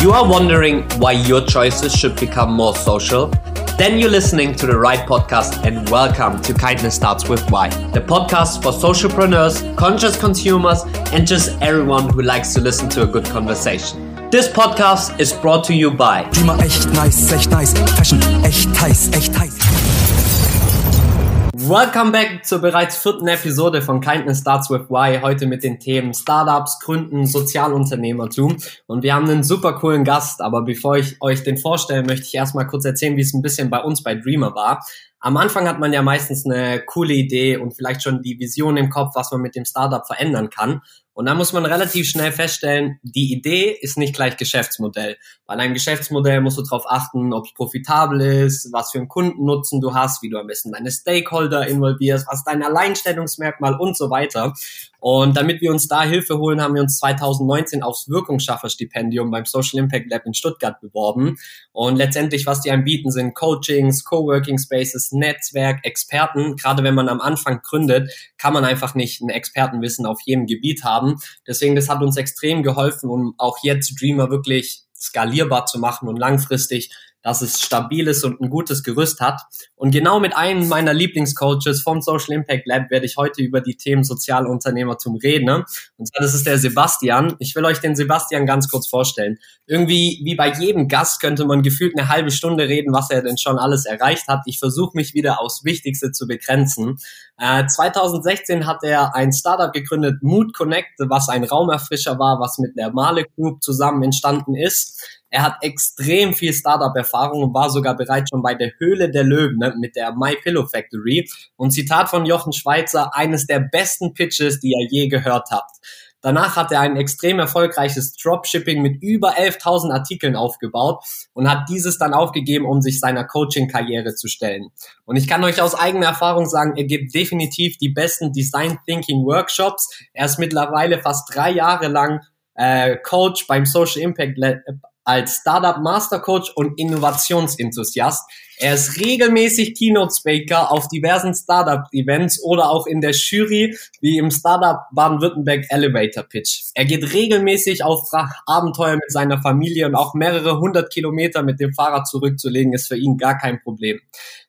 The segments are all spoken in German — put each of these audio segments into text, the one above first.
You are wondering why your choices should become more social? Then you're listening to the right podcast and welcome to Kindness Starts With Why, the podcast for socialpreneurs, conscious consumers, and just everyone who likes to listen to a good conversation. This podcast is brought to you by Dreamer echt nice, echt nice, Fashion echt heiß, echt heiß. Welcome back zur bereits vierten Episode von Kindness Starts with Why. Heute mit den Themen Startups, Gründen, Sozialunternehmertum. Und wir haben einen super coolen Gast. Aber bevor ich euch den vorstelle, möchte ich erstmal kurz erzählen, wie es ein bisschen bei uns bei Dreamer war. Am Anfang hat man ja meistens eine coole Idee und vielleicht schon die Vision im Kopf, was man mit dem Startup verändern kann. Und da muss man relativ schnell feststellen, die Idee ist nicht gleich Geschäftsmodell. Bei einem Geschäftsmodell musst du darauf achten, ob es profitabel ist, was für einen Kundennutzen du hast, wie du am besten deine Stakeholder involvierst, was dein Alleinstellungsmerkmal und so weiter. Und damit wir uns da Hilfe holen, haben wir uns 2019 aufs Wirkungsschafferstipendium beim Social Impact Lab in Stuttgart beworben. Und letztendlich, was die anbieten, sind Coachings, Coworking Spaces, Netzwerk, Experten. Gerade wenn man am Anfang gründet, kann man einfach nicht ein Expertenwissen auf jedem Gebiet haben. Deswegen, das hat uns extrem geholfen, um auch jetzt Dreamer wirklich skalierbar zu machen und langfristig dass es stabil ist und ein gutes Gerüst hat. Und genau mit einem meiner Lieblingscoaches vom Social Impact Lab werde ich heute über die Themen Sozialunternehmertum reden. Ne? Und zwar, das ist der Sebastian. Ich will euch den Sebastian ganz kurz vorstellen. Irgendwie, wie bei jedem Gast, könnte man gefühlt eine halbe Stunde reden, was er denn schon alles erreicht hat. Ich versuche mich wieder aufs Wichtigste zu begrenzen. Äh, 2016 hat er ein Startup gegründet, Mood Connect, was ein Raumerfrischer war, was mit der Male Group zusammen entstanden ist. Er hat extrem viel Startup-Erfahrung und war sogar bereits schon bei der Höhle der Löwen ne, mit der My Pillow Factory. Und Zitat von Jochen Schweizer, eines der besten Pitches, die er je gehört hat. Danach hat er ein extrem erfolgreiches Dropshipping mit über 11.000 Artikeln aufgebaut und hat dieses dann aufgegeben, um sich seiner Coaching-Karriere zu stellen. Und ich kann euch aus eigener Erfahrung sagen, er gibt definitiv die besten Design Thinking Workshops. Er ist mittlerweile fast drei Jahre lang äh, Coach beim Social Impact als Startup Master Coach und Innovationsenthusiast. Er ist regelmäßig Keynote Speaker auf diversen Startup Events oder auch in der Jury wie im Startup Baden-Württemberg Elevator Pitch. Er geht regelmäßig auf Abenteuer mit seiner Familie und auch mehrere hundert Kilometer mit dem Fahrrad zurückzulegen ist für ihn gar kein Problem.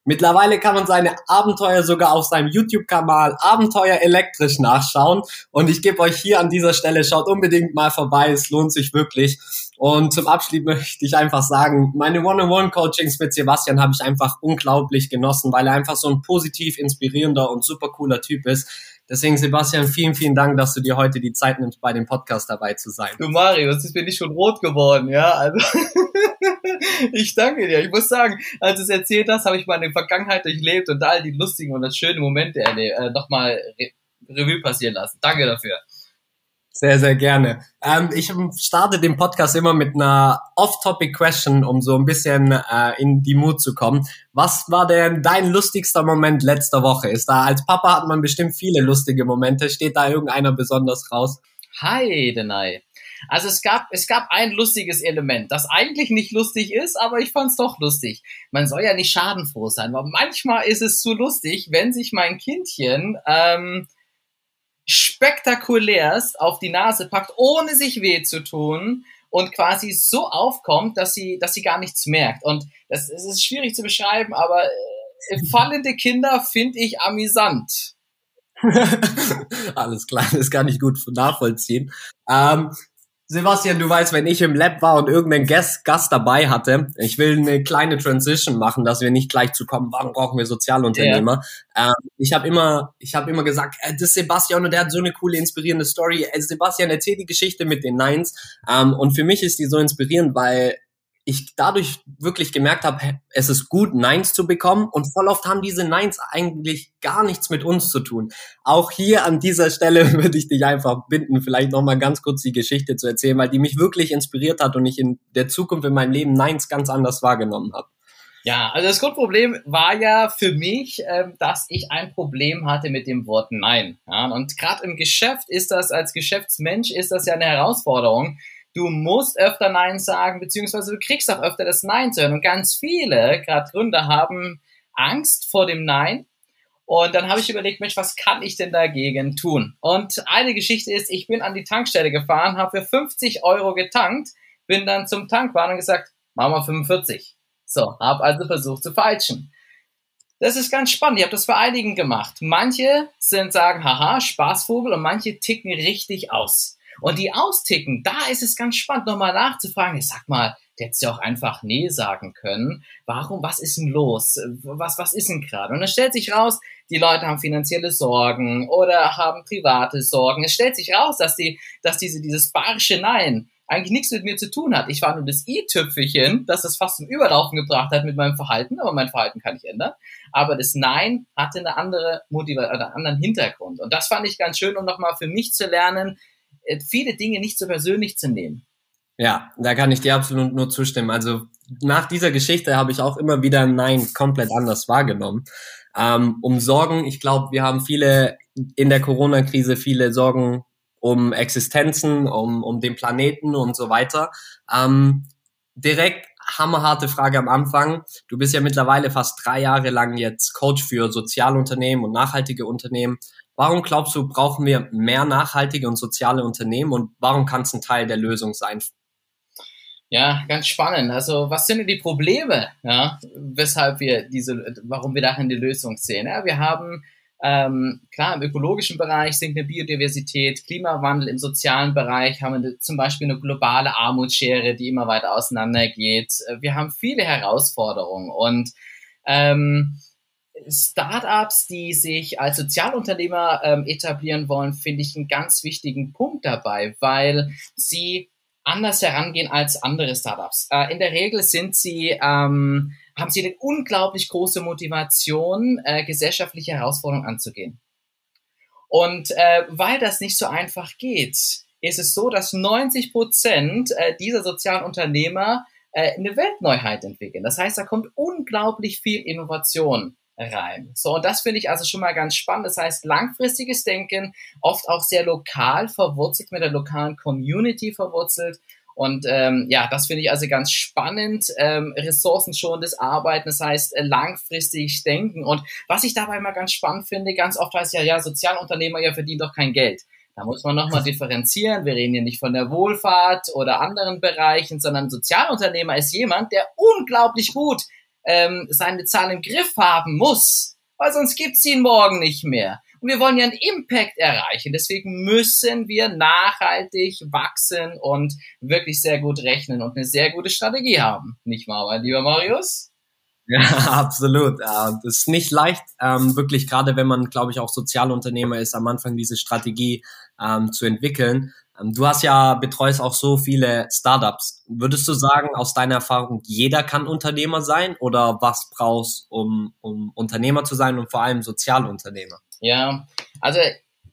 Mittlerweile kann man seine Abenteuer sogar auf seinem YouTube-Kanal Abenteuer elektrisch nachschauen. Und ich gebe euch hier an dieser Stelle, schaut unbedingt mal vorbei, es lohnt sich wirklich. Und zum Abschluss möchte ich einfach sagen, meine One-on-One-Coachings mit Sebastian habe ich einfach unglaublich genossen, weil er einfach so ein positiv inspirierender und super cooler Typ ist. Deswegen, Sebastian, vielen, vielen Dank, dass du dir heute die Zeit nimmst, bei dem Podcast dabei zu sein. Du Marius, jetzt bin ich schon rot geworden, ja. Also ich danke dir. Ich muss sagen, als du es erzählt hast, habe ich meine Vergangenheit durchlebt und all die lustigen und das schöne Momente äh, nochmal Re Revue passieren lassen. Danke dafür. Sehr, sehr gerne. Ähm, ich starte den Podcast immer mit einer Off-Topic-Question, um so ein bisschen äh, in die Mut zu kommen. Was war denn dein lustigster Moment letzter Woche? Ist da als Papa hat man bestimmt viele lustige Momente. Steht da irgendeiner besonders raus? Hi, Denai. Also es gab, es gab ein lustiges Element, das eigentlich nicht lustig ist, aber ich fand es doch lustig. Man soll ja nicht schadenfroh sein, aber manchmal ist es zu lustig, wenn sich mein Kindchen ähm, spektakulärst auf die Nase packt, ohne sich weh zu tun und quasi so aufkommt, dass sie, dass sie gar nichts merkt. Und das, das ist schwierig zu beschreiben, aber äh, fallende Kinder finde ich amüsant. Alles klar, das kann ich gut nachvollziehen. Ähm, Sebastian, du weißt, wenn ich im Lab war und irgendeinen Gast, Gast dabei hatte, ich will eine kleine Transition machen, dass wir nicht gleich zu kommen, warum brauchen wir Sozialunternehmer? Yeah. Ähm, ich habe immer, ich habe immer gesagt, äh, das ist Sebastian und der hat so eine coole, inspirierende Story. Äh, Sebastian, erzähl die Geschichte mit den Nines. Ähm, und für mich ist die so inspirierend, weil ich dadurch wirklich gemerkt habe, es ist gut, Nines zu bekommen. Und voll oft haben diese Nines eigentlich gar nichts mit uns zu tun. Auch hier an dieser Stelle würde ich dich einfach bitten, vielleicht nochmal ganz kurz die Geschichte zu erzählen, weil die mich wirklich inspiriert hat und ich in der Zukunft in meinem Leben Nines ganz anders wahrgenommen habe. Ja, also das Grundproblem war ja für mich, äh, dass ich ein Problem hatte mit dem Wort Nein. Und gerade im Geschäft ist das, als Geschäftsmensch ist das ja eine Herausforderung, du musst öfter Nein sagen, beziehungsweise du kriegst auch öfter das Nein zu hören. Und ganz viele, gerade Gründer, haben Angst vor dem Nein. Und dann habe ich überlegt, Mensch, was kann ich denn dagegen tun? Und eine Geschichte ist, ich bin an die Tankstelle gefahren, habe für 50 Euro getankt, bin dann zum Tankwart und gesagt, machen wir 45. So, habe also versucht zu feilschen. Das ist ganz spannend. Ich habe das für einigen gemacht. Manche sind sagen, haha, Spaßvogel und manche ticken richtig aus. Und die austicken, da ist es ganz spannend, nochmal nachzufragen. Ich sag mal, der hätte ja auch einfach Nee sagen können. Warum, was ist denn los? Was, was ist denn gerade? Und dann stellt sich raus, die Leute haben finanzielle Sorgen oder haben private Sorgen. Es stellt sich raus, dass die, dass diese, dieses barsche Nein eigentlich nichts mit mir zu tun hat. Ich war nur das i-Tüpfelchen, das es fast zum Überlaufen gebracht hat mit meinem Verhalten, aber mein Verhalten kann ich ändern. Aber das Nein hatte eine andere Motivation, einen anderen Hintergrund. Und das fand ich ganz schön, um nochmal für mich zu lernen, viele Dinge nicht so persönlich zu nehmen. Ja, da kann ich dir absolut nur zustimmen. Also nach dieser Geschichte habe ich auch immer wieder Nein komplett anders wahrgenommen. Ähm, um Sorgen, ich glaube, wir haben viele in der Corona-Krise viele Sorgen um Existenzen, um, um den Planeten und so weiter. Ähm, direkt hammerharte Frage am Anfang. Du bist ja mittlerweile fast drei Jahre lang jetzt Coach für Sozialunternehmen und nachhaltige Unternehmen. Warum glaubst du, brauchen wir mehr nachhaltige und soziale Unternehmen und warum kann es ein Teil der Lösung sein? Ja, ganz spannend. Also, was sind denn die Probleme, ja, weshalb wir diese, warum wir darin die Lösung sehen? Ja, wir haben ähm, klar, im ökologischen Bereich sinkende Biodiversität, Klimawandel im sozialen Bereich haben wir zum Beispiel eine globale Armutsschere, die immer weiter auseinandergeht. Wir haben viele Herausforderungen und ähm, Startups, die sich als Sozialunternehmer ähm, etablieren wollen, finde ich einen ganz wichtigen Punkt dabei, weil sie anders herangehen als andere Startups. Äh, in der Regel sind sie ähm, haben sie eine unglaublich große Motivation, äh, gesellschaftliche Herausforderungen anzugehen. Und äh, weil das nicht so einfach geht, ist es so, dass 90 Prozent äh, dieser sozialen Unternehmer äh, eine Weltneuheit entwickeln. Das heißt, da kommt unglaublich viel Innovation rein. So, und das finde ich also schon mal ganz spannend. Das heißt, langfristiges Denken, oft auch sehr lokal verwurzelt, mit der lokalen Community verwurzelt und ähm, ja, das finde ich also ganz spannend. Ähm, ressourcenschonendes Arbeiten, das heißt äh, langfristig denken. Und was ich dabei immer ganz spannend finde, ganz oft heißt ja, ja, Sozialunternehmer, ja, verdienen doch kein Geld. Da muss man nochmal differenzieren. Wir reden hier nicht von der Wohlfahrt oder anderen Bereichen, sondern Sozialunternehmer ist jemand, der unglaublich gut ähm, seine Zahlen im Griff haben muss, weil sonst gibt's ihn morgen nicht mehr. Und wir wollen ja einen Impact erreichen. Deswegen müssen wir nachhaltig wachsen und wirklich sehr gut rechnen und eine sehr gute Strategie haben. Nicht wahr, mein lieber Marius? Ja, absolut. Das ist nicht leicht, ähm, wirklich gerade wenn man, glaube ich, auch Sozialunternehmer ist, am Anfang diese Strategie ähm, zu entwickeln. Ähm, du hast ja, betreust auch so viele Startups. Würdest du sagen, aus deiner Erfahrung, jeder kann Unternehmer sein oder was brauchst, um, um Unternehmer zu sein und vor allem Sozialunternehmer? Ja, also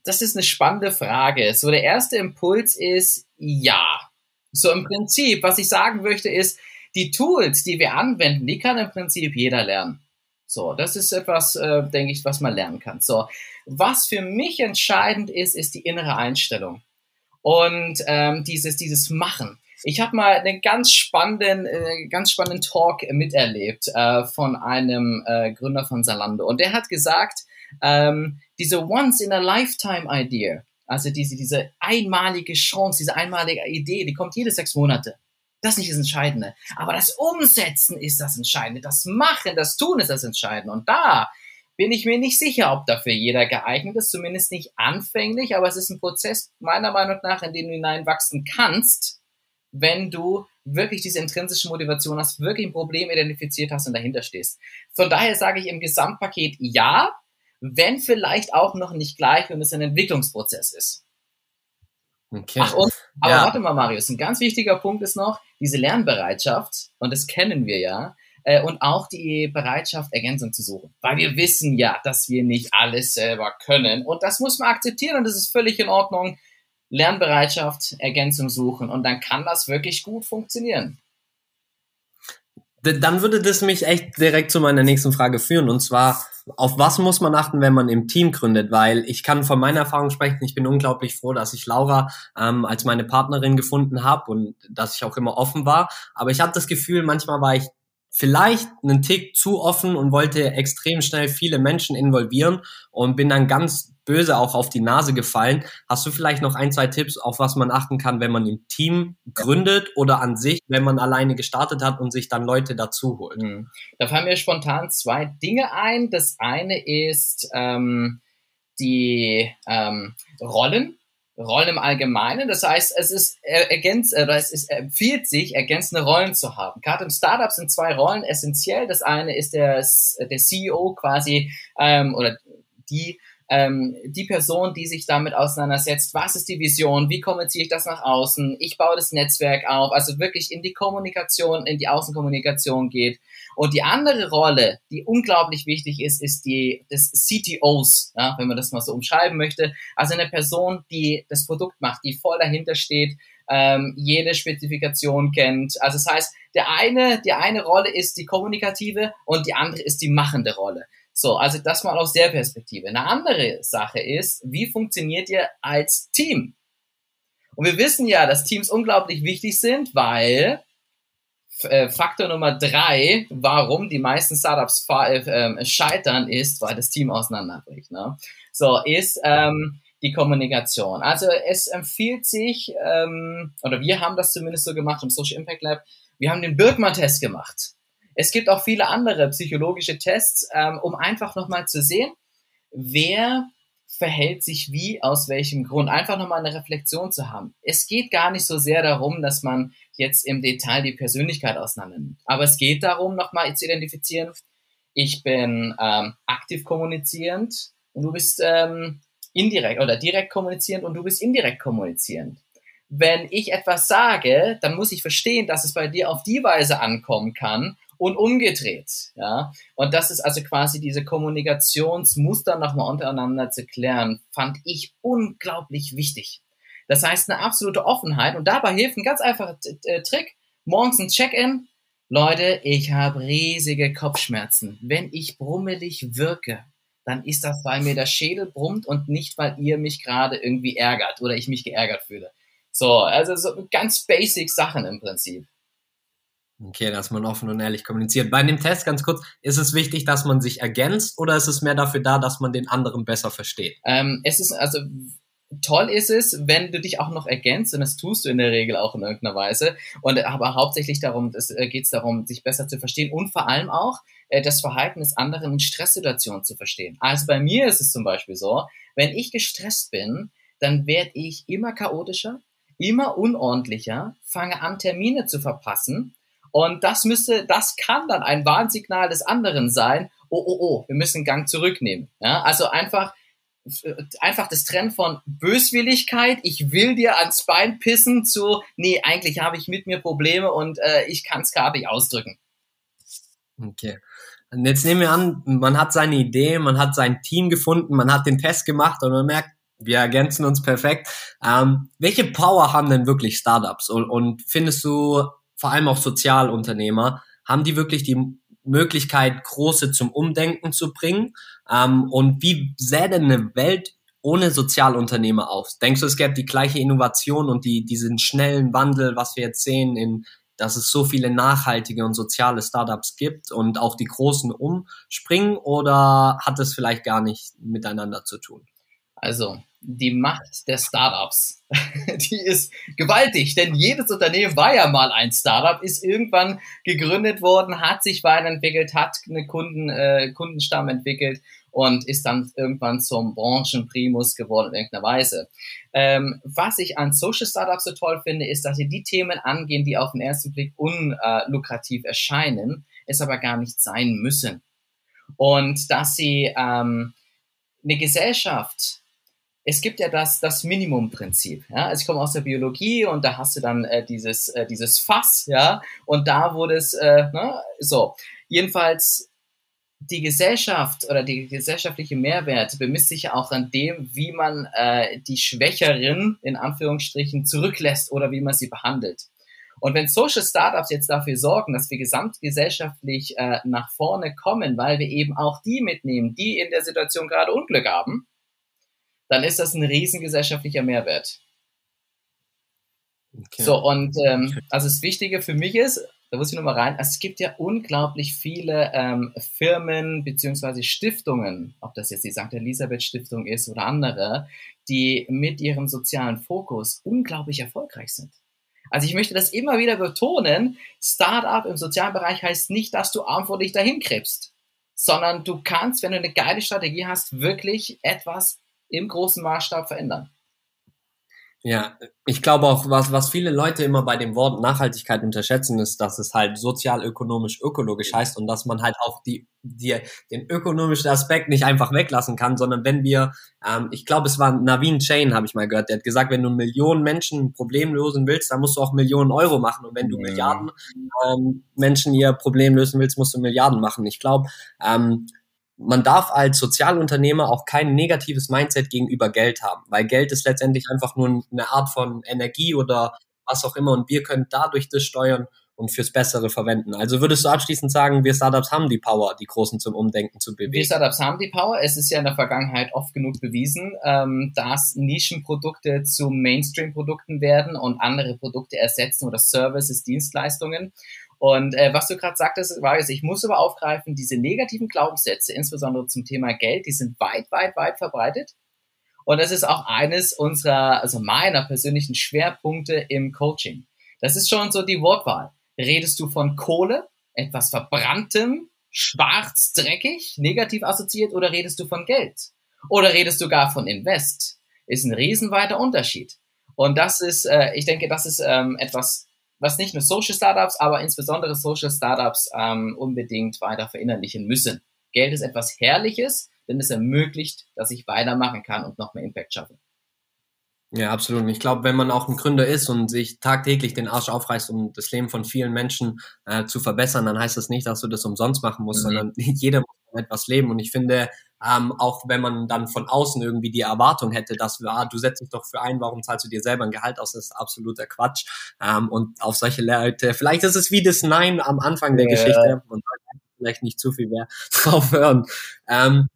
das ist eine spannende Frage. So der erste Impuls ist ja. So im Prinzip, was ich sagen möchte, ist, die Tools, die wir anwenden, die kann im Prinzip jeder lernen. So, das ist etwas, äh, denke ich, was man lernen kann. So, was für mich entscheidend ist, ist die innere Einstellung und ähm, dieses dieses Machen. Ich habe mal einen ganz spannenden, äh, ganz spannenden Talk miterlebt äh, von einem äh, Gründer von Salando und der hat gesagt, ähm, diese Once-in-a-Lifetime-Idea, also diese, diese einmalige Chance, diese einmalige Idee, die kommt jede sechs Monate. Das nicht das Entscheidende. Aber das Umsetzen ist das Entscheidende. Das Machen, das Tun ist das Entscheidende. Und da bin ich mir nicht sicher, ob dafür jeder geeignet ist, zumindest nicht anfänglich, aber es ist ein Prozess meiner Meinung nach, in den du hineinwachsen kannst, wenn du wirklich diese intrinsische Motivation hast, wirklich ein Problem identifiziert hast und dahinter stehst. Von daher sage ich im Gesamtpaket ja, wenn vielleicht auch noch nicht gleich, wenn es ein Entwicklungsprozess ist. Okay. Ach, und, aber ja. warte mal, Marius, ein ganz wichtiger Punkt ist noch diese Lernbereitschaft, und das kennen wir ja, äh, und auch die Bereitschaft, Ergänzung zu suchen. Weil wir wissen ja, dass wir nicht alles selber können. Und das muss man akzeptieren und das ist völlig in Ordnung. Lernbereitschaft, Ergänzung suchen und dann kann das wirklich gut funktionieren. Dann würde das mich echt direkt zu meiner nächsten Frage führen und zwar, auf was muss man achten, wenn man im Team gründet? Weil ich kann von meiner Erfahrung sprechen, ich bin unglaublich froh, dass ich Laura ähm, als meine Partnerin gefunden habe und dass ich auch immer offen war. Aber ich habe das Gefühl, manchmal war ich vielleicht einen Tick zu offen und wollte extrem schnell viele Menschen involvieren und bin dann ganz böse auch auf die Nase gefallen. Hast du vielleicht noch ein, zwei Tipps, auf was man achten kann, wenn man im Team gründet oder an sich, wenn man alleine gestartet hat und sich dann Leute dazu holt? Mhm. Da fallen mir spontan zwei Dinge ein. Das eine ist ähm, die ähm, Rollen. Rollen im Allgemeinen. Das heißt, es ist ergänzt, es ist, empfiehlt sich, ergänzende Rollen zu haben. Gerade im Startup sind zwei Rollen essentiell. Das eine ist der, der CEO quasi ähm, oder die ähm, die Person, die sich damit auseinandersetzt, was ist die Vision, wie kommuniziere ich das nach außen, ich baue das Netzwerk auf, also wirklich in die Kommunikation, in die Außenkommunikation geht. Und die andere Rolle, die unglaublich wichtig ist, ist die des CTOs, ja, wenn man das mal so umschreiben möchte. Also eine Person, die das Produkt macht, die voll dahinter steht, ähm, jede Spezifikation kennt. Also das heißt, der eine, die eine Rolle ist die kommunikative und die andere ist die machende Rolle. So, also das mal aus der Perspektive. Eine andere Sache ist, wie funktioniert ihr als Team? Und wir wissen ja, dass Teams unglaublich wichtig sind, weil äh, Faktor Nummer drei, warum die meisten Startups äh, ähm, scheitern, ist, weil das Team auseinanderbricht. Ne? So, ist ähm, die Kommunikation. Also es empfiehlt sich, ähm, oder wir haben das zumindest so gemacht im Social Impact Lab, wir haben den Birkmann-Test gemacht. Es gibt auch viele andere psychologische Tests, ähm, um einfach nochmal zu sehen, wer verhält sich wie, aus welchem Grund. Einfach nochmal eine Reflexion zu haben. Es geht gar nicht so sehr darum, dass man jetzt im Detail die Persönlichkeit auseinander nimmt. Aber es geht darum, nochmal zu identifizieren, ich bin ähm, aktiv kommunizierend und du bist ähm, indirekt oder direkt kommunizierend und du bist indirekt kommunizierend. Wenn ich etwas sage, dann muss ich verstehen, dass es bei dir auf die Weise ankommen kann und umgedreht. Ja? Und das ist also quasi diese Kommunikationsmuster nochmal untereinander zu klären, fand ich unglaublich wichtig. Das heißt, eine absolute Offenheit und dabei hilft ein ganz einfacher äh, Trick. Morgens ein Check-in. Leute, ich habe riesige Kopfschmerzen. Wenn ich brummelig wirke, dann ist das, weil mir der Schädel brummt und nicht, weil ihr mich gerade irgendwie ärgert oder ich mich geärgert fühle. So, also so ganz basic Sachen im Prinzip. Okay, dass man offen und ehrlich kommuniziert. Bei dem Test ganz kurz, ist es wichtig, dass man sich ergänzt oder ist es mehr dafür da, dass man den anderen besser versteht? Ähm, es ist also toll ist es, wenn du dich auch noch ergänzt und das tust du in der Regel auch in irgendeiner Weise. Und aber hauptsächlich darum, es äh, geht darum, sich besser zu verstehen und vor allem auch äh, das Verhalten des anderen in Stresssituationen zu verstehen. Also bei mir ist es zum Beispiel so, wenn ich gestresst bin, dann werde ich immer chaotischer, immer unordentlicher, fange an Termine zu verpassen und das müsste, das kann dann ein Warnsignal des anderen sein. Oh, oh, oh, wir müssen Gang zurücknehmen. Ja, also einfach, einfach das Trend von Böswilligkeit, ich will dir ans Bein pissen, zu, nee, eigentlich habe ich mit mir Probleme und äh, ich kann es gar nicht ausdrücken. Okay. Und jetzt nehmen wir an, man hat seine Idee, man hat sein Team gefunden, man hat den Test gemacht und man merkt, wir ergänzen uns perfekt. Ähm, welche Power haben denn wirklich Startups? Und, und findest du, vor allem auch Sozialunternehmer, haben die wirklich die Möglichkeit, große zum Umdenken zu bringen? Ähm, und wie sähe denn eine Welt ohne Sozialunternehmer aus? Denkst du, es gäbe die gleiche Innovation und die, diesen schnellen Wandel, was wir jetzt sehen, in, dass es so viele nachhaltige und soziale Startups gibt und auch die großen umspringen? Oder hat es vielleicht gar nicht miteinander zu tun? Also, die Macht der Startups, die ist gewaltig, denn jedes Unternehmen war ja mal ein Startup, ist irgendwann gegründet worden, hat sich weiterentwickelt, hat einen Kunden, äh, Kundenstamm entwickelt und ist dann irgendwann zum Branchenprimus geworden in irgendeiner Weise. Ähm, was ich an Social Startups so toll finde, ist, dass sie die Themen angehen, die auf den ersten Blick unlukrativ erscheinen, es aber gar nicht sein müssen. Und dass sie ähm, eine Gesellschaft es gibt ja das, das Minimumprinzip. Ja? Also ich komme aus der Biologie und da hast du dann äh, dieses, äh, dieses Fass, ja, und da wurde es, äh, ne? so. Jedenfalls, die Gesellschaft oder die gesellschaftliche Mehrwert bemisst sich ja auch an dem, wie man äh, die Schwächerin in Anführungsstrichen zurücklässt oder wie man sie behandelt. Und wenn Social Startups jetzt dafür sorgen, dass wir gesamtgesellschaftlich äh, nach vorne kommen, weil wir eben auch die mitnehmen, die in der Situation gerade Unglück haben, dann ist das ein riesengesellschaftlicher Mehrwert. Okay. So, und ähm, also das Wichtige für mich ist, da muss ich nochmal rein. Also es gibt ja unglaublich viele ähm, Firmen beziehungsweise Stiftungen, ob das jetzt die St. Elisabeth Stiftung ist oder andere, die mit ihrem sozialen Fokus unglaublich erfolgreich sind. Also ich möchte das immer wieder betonen. Startup im sozialen Bereich heißt nicht, dass du verantwortlich dahin krebst, sondern du kannst, wenn du eine geile Strategie hast, wirklich etwas im großen Maßstab verändern. Ja, ich glaube auch, was, was viele Leute immer bei dem Wort Nachhaltigkeit unterschätzen, ist, dass es halt sozial, ökonomisch, ökologisch heißt und dass man halt auch die, die, den ökonomischen Aspekt nicht einfach weglassen kann, sondern wenn wir, ähm, ich glaube, es war Navin Chain, habe ich mal gehört, der hat gesagt, wenn du Millionen Menschen ein Problem lösen willst, dann musst du auch Millionen Euro machen und wenn du ja. Milliarden ähm, Menschen ihr Problem lösen willst, musst du Milliarden machen. Ich glaube, ähm, man darf als Sozialunternehmer auch kein negatives Mindset gegenüber Geld haben, weil Geld ist letztendlich einfach nur eine Art von Energie oder was auch immer und wir können dadurch das steuern und fürs Bessere verwenden. Also würdest du abschließend sagen, wir Startups haben die Power, die Großen zum Umdenken zu bewegen? Wir Startups haben die Power. Es ist ja in der Vergangenheit oft genug bewiesen, ähm, dass Nischenprodukte zu Mainstream-Produkten werden und andere Produkte ersetzen oder Services, Dienstleistungen. Und äh, was du gerade sagtest, war jetzt, ich muss aber aufgreifen, diese negativen Glaubenssätze, insbesondere zum Thema Geld, die sind weit, weit, weit verbreitet. Und das ist auch eines unserer, also meiner persönlichen Schwerpunkte im Coaching. Das ist schon so die Wortwahl. Redest du von Kohle, etwas Verbranntem, schwarz, dreckig, negativ assoziiert, oder redest du von Geld? Oder redest du gar von Invest? Ist ein riesenweiter Unterschied. Und das ist, äh, ich denke, das ist ähm, etwas was nicht nur Social Startups, aber insbesondere Social Startups ähm, unbedingt weiter verinnerlichen müssen. Geld ist etwas Herrliches, denn es ermöglicht, dass ich weitermachen kann und noch mehr Impact schaffe. Ja, absolut. Und ich glaube, wenn man auch ein Gründer ist und sich tagtäglich den Arsch aufreißt, um das Leben von vielen Menschen äh, zu verbessern, dann heißt das nicht, dass du das umsonst machen musst, mhm. sondern jeder muss etwas leben. Und ich finde, ähm, auch wenn man dann von außen irgendwie die Erwartung hätte, dass du, ah, du setzt dich doch für ein, warum zahlst du dir selber ein Gehalt aus, das ist absoluter Quatsch. Ähm, und auf solche Leute, vielleicht ist es wie das Nein am Anfang der ja. Geschichte und vielleicht nicht zu viel mehr drauf hören. Ähm,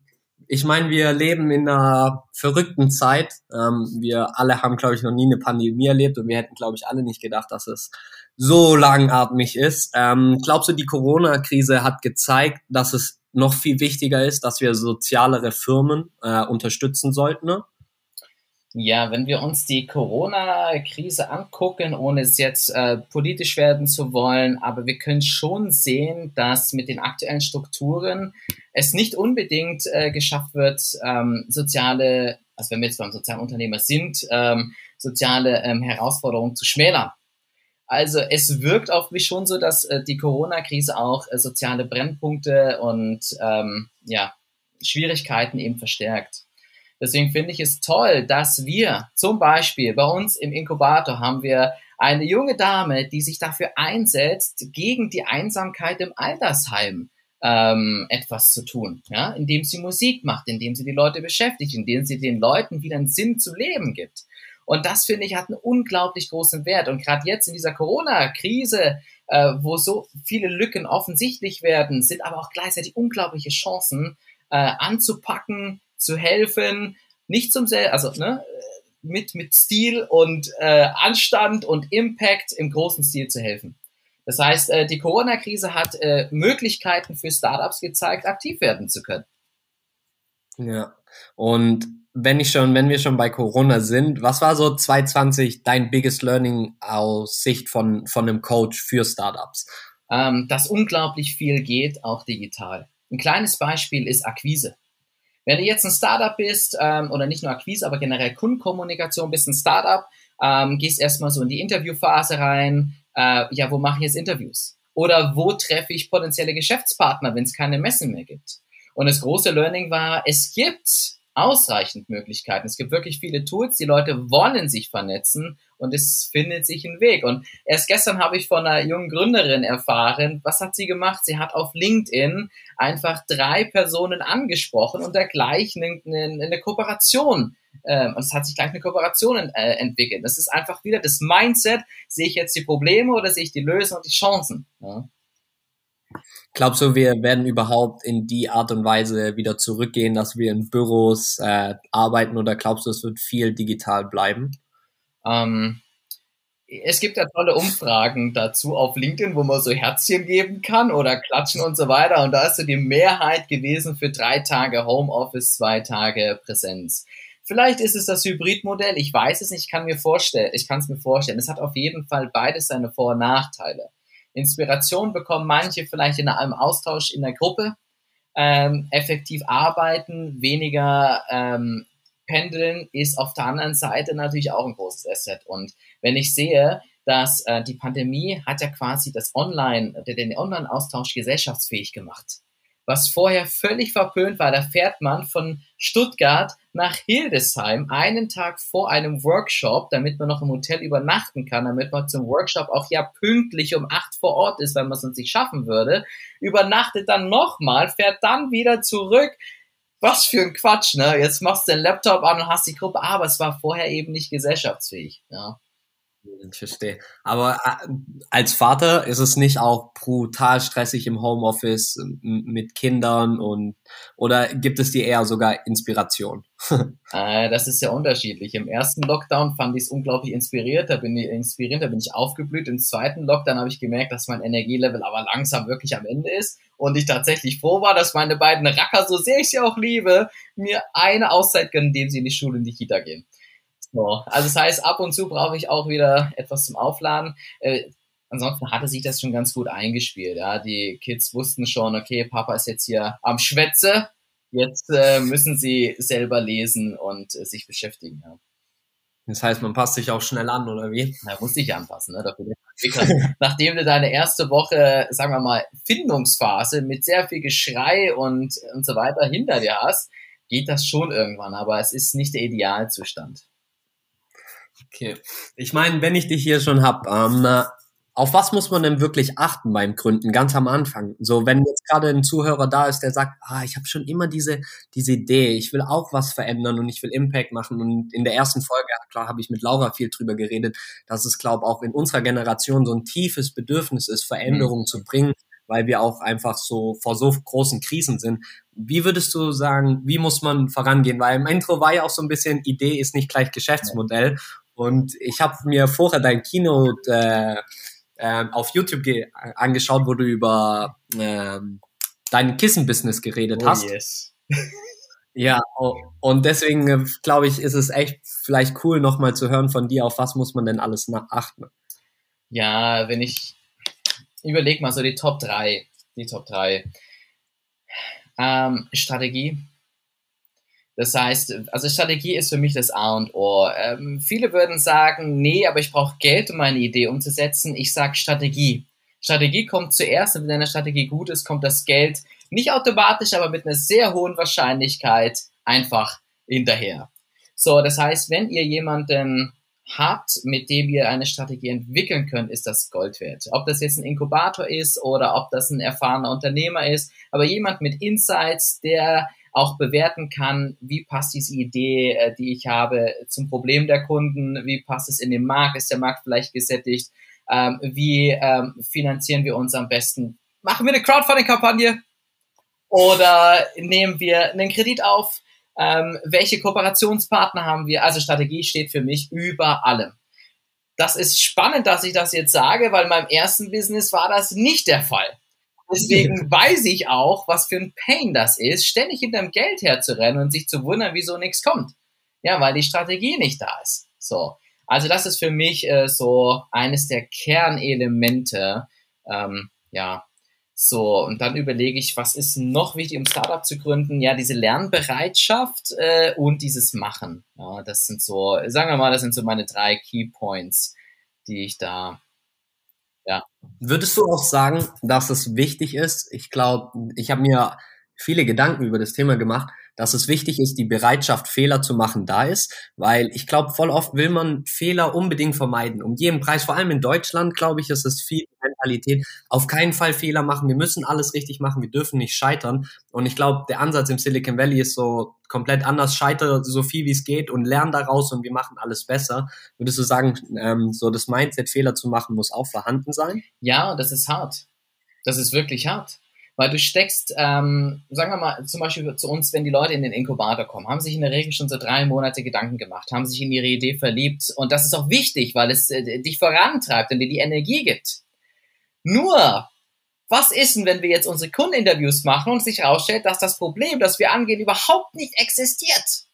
ich meine, wir leben in einer verrückten Zeit. Ähm, wir alle haben, glaube ich, noch nie eine Pandemie erlebt und wir hätten, glaube ich, alle nicht gedacht, dass es so langatmig ist. Ähm, glaubst du, die Corona-Krise hat gezeigt, dass es noch viel wichtiger ist, dass wir sozialere Firmen äh, unterstützen sollten. Ne? Ja, wenn wir uns die Corona-Krise angucken, ohne es jetzt äh, politisch werden zu wollen, aber wir können schon sehen, dass mit den aktuellen Strukturen es nicht unbedingt äh, geschafft wird, ähm, soziale, also wenn wir jetzt beim sozialen Unternehmer sind, ähm, soziale ähm, Herausforderungen zu schmälern. Also es wirkt auf mich schon so, dass äh, die Corona-Krise auch äh, soziale Brennpunkte und ähm, ja, Schwierigkeiten eben verstärkt. Deswegen finde ich es toll, dass wir zum Beispiel bei uns im Inkubator haben wir eine junge Dame, die sich dafür einsetzt, gegen die Einsamkeit im Altersheim ähm, etwas zu tun, ja, indem sie Musik macht, indem sie die Leute beschäftigt, indem sie den Leuten wieder einen Sinn zu leben gibt. Und das finde ich hat einen unglaublich großen Wert. Und gerade jetzt in dieser Corona-Krise, äh, wo so viele Lücken offensichtlich werden, sind aber auch gleichzeitig unglaubliche Chancen äh, anzupacken, zu helfen, nicht zum Sel also ne, mit mit Stil und äh, Anstand und Impact im großen Stil zu helfen. Das heißt, äh, die Corona-Krise hat äh, Möglichkeiten für Startups gezeigt, aktiv werden zu können. Ja. Und wenn ich schon, wenn wir schon bei Corona sind, was war so 2020 dein biggest learning aus Sicht von, von einem Coach für Startups? Ähm, dass unglaublich viel geht, auch digital. Ein kleines Beispiel ist Akquise. Wenn du jetzt ein Startup bist, ähm, oder nicht nur Akquise, aber generell Kundenkommunikation, bist ein Startup, ähm, gehst erstmal so in die Interviewphase rein, äh, ja, wo mache ich jetzt Interviews? Oder wo treffe ich potenzielle Geschäftspartner, wenn es keine Messen mehr gibt? Und das große Learning war, es gibt ausreichend Möglichkeiten. Es gibt wirklich viele Tools, die Leute wollen sich vernetzen und es findet sich ein Weg. Und erst gestern habe ich von einer jungen Gründerin erfahren, was hat sie gemacht? Sie hat auf LinkedIn einfach drei Personen angesprochen und dergleichen eine, eine Kooperation äh, und es hat sich gleich eine Kooperation äh, entwickelt. Das ist einfach wieder das Mindset, sehe ich jetzt die Probleme oder sehe ich die Lösungen und die Chancen. Ja? Glaubst du, wir werden überhaupt in die Art und Weise wieder zurückgehen, dass wir in Büros äh, arbeiten oder glaubst du, es wird viel digital bleiben? Ähm, es gibt ja tolle Umfragen dazu auf LinkedIn, wo man so Herzchen geben kann oder klatschen und so weiter. Und da ist so die Mehrheit gewesen für drei Tage Homeoffice, zwei Tage Präsenz. Vielleicht ist es das Hybridmodell. Ich weiß es nicht. Ich kann mir vorstellen, ich kann es mir vorstellen. Es hat auf jeden Fall beides seine Vor- und Nachteile. Inspiration bekommen manche vielleicht in einem Austausch in der Gruppe, ähm, effektiv arbeiten, weniger ähm, pendeln ist auf der anderen Seite natürlich auch ein großes Asset. Und wenn ich sehe, dass äh, die Pandemie hat ja quasi das Online, den Online-Austausch gesellschaftsfähig gemacht. Was vorher völlig verpönt war, da fährt man von Stuttgart nach Hildesheim einen Tag vor einem Workshop, damit man noch im Hotel übernachten kann, damit man zum Workshop auch ja pünktlich um acht vor Ort ist, weil man es sonst nicht schaffen würde, übernachtet dann nochmal, fährt dann wieder zurück, was für ein Quatsch, ne? Jetzt machst du den Laptop an und hast die Gruppe, aber es war vorher eben nicht gesellschaftsfähig, ja. Ich verstehe. Aber äh, als Vater ist es nicht auch brutal stressig im Homeoffice mit Kindern und oder gibt es dir eher sogar Inspiration? äh, das ist sehr unterschiedlich. Im ersten Lockdown fand ich es unglaublich inspiriert, da bin ich inspiriert, da bin ich aufgeblüht. Im zweiten Lockdown habe ich gemerkt, dass mein Energielevel aber langsam wirklich am Ende ist und ich tatsächlich froh war, dass meine beiden Racker, so sehr ich sie auch liebe, mir eine Auszeit gönnen, indem sie in die Schule in die Kita gehen. So, also das heißt, ab und zu brauche ich auch wieder etwas zum Aufladen. Äh, ansonsten hatte sich das schon ganz gut eingespielt. Ja, die Kids wussten schon, okay, Papa ist jetzt hier am Schwätze. Jetzt äh, müssen sie selber lesen und äh, sich beschäftigen. Ja. Das heißt, man passt sich auch schnell an, oder wie? Na, muss sich anpassen. Ne? Nachdem du deine erste Woche, sagen wir mal, Findungsphase mit sehr viel Geschrei und, und so weiter hinter dir hast, geht das schon irgendwann, aber es ist nicht der Idealzustand. Okay. Ich meine, wenn ich dich hier schon hab, ähm, auf was muss man denn wirklich achten beim Gründen, ganz am Anfang? So, wenn jetzt gerade ein Zuhörer da ist, der sagt, ah, ich habe schon immer diese, diese Idee, ich will auch was verändern und ich will Impact machen. Und in der ersten Folge, klar, habe ich mit Laura viel drüber geredet, dass es, glaube auch in unserer Generation so ein tiefes Bedürfnis ist, Veränderungen mhm. zu bringen, weil wir auch einfach so vor so großen Krisen sind. Wie würdest du sagen, wie muss man vorangehen? Weil im Intro war ja auch so ein bisschen, Idee ist nicht gleich Geschäftsmodell. Und ich habe mir vorher dein Keynote äh, äh, auf YouTube angeschaut, wo du über äh, dein Kissen-Business geredet oh, hast. Yes. ja, und deswegen äh, glaube ich, ist es echt vielleicht cool, nochmal zu hören von dir, auf was muss man denn alles achten. Ja, wenn ich überleg mal so die Top 3, die Top 3. Ähm, Strategie, das heißt, also Strategie ist für mich das A und O. Ähm, viele würden sagen, nee, aber ich brauche Geld, um meine Idee umzusetzen. Ich sage Strategie. Strategie kommt zuerst und wenn deine Strategie gut ist, kommt das Geld nicht automatisch, aber mit einer sehr hohen Wahrscheinlichkeit einfach hinterher. So, das heißt, wenn ihr jemanden habt, mit dem ihr eine Strategie entwickeln könnt, ist das Gold wert. Ob das jetzt ein Inkubator ist oder ob das ein erfahrener Unternehmer ist, aber jemand mit Insights, der auch bewerten kann, wie passt diese Idee, äh, die ich habe, zum Problem der Kunden, wie passt es in den Markt, ist der Markt vielleicht gesättigt, ähm, wie ähm, finanzieren wir uns am besten, machen wir eine Crowdfunding-Kampagne? Oder nehmen wir einen Kredit auf, ähm, welche Kooperationspartner haben wir, also Strategie steht für mich über allem. Das ist spannend, dass ich das jetzt sage, weil in meinem ersten Business war das nicht der Fall. Deswegen weiß ich auch, was für ein Pain das ist, ständig hinterm Geld herzurennen und sich zu wundern, wieso nichts kommt. Ja, weil die Strategie nicht da ist. So. Also das ist für mich äh, so eines der Kernelemente. Ähm, ja, so, und dann überlege ich, was ist noch wichtig, um Startup zu gründen? Ja, diese Lernbereitschaft äh, und dieses Machen. Ja, das sind so, sagen wir mal, das sind so meine drei Key Points, die ich da ja. Würdest du auch sagen, dass es wichtig ist? Ich glaube, ich habe mir viele Gedanken über das Thema gemacht, dass es wichtig ist, die Bereitschaft, Fehler zu machen, da ist, weil ich glaube, voll oft will man Fehler unbedingt vermeiden. Um jeden Preis, vor allem in Deutschland, glaube ich, ist es viel Mentalität. Auf keinen Fall Fehler machen. Wir müssen alles richtig machen. Wir dürfen nicht scheitern. Und ich glaube, der Ansatz im Silicon Valley ist so komplett anders. Scheitere so viel wie es geht und lern daraus und wir machen alles besser. Würdest du sagen, ähm, so das Mindset, Fehler zu machen, muss auch vorhanden sein? Ja, das ist hart. Das ist wirklich hart. Weil du steckst, ähm, sagen wir mal, zum Beispiel zu uns, wenn die Leute in den Inkubator kommen, haben sich in der Regel schon so drei Monate Gedanken gemacht, haben sich in ihre Idee verliebt. Und das ist auch wichtig, weil es äh, dich vorantreibt und dir die Energie gibt. Nur, was ist denn, wenn wir jetzt unsere Kundeninterviews machen und sich herausstellt, dass das Problem, das wir angehen, überhaupt nicht existiert?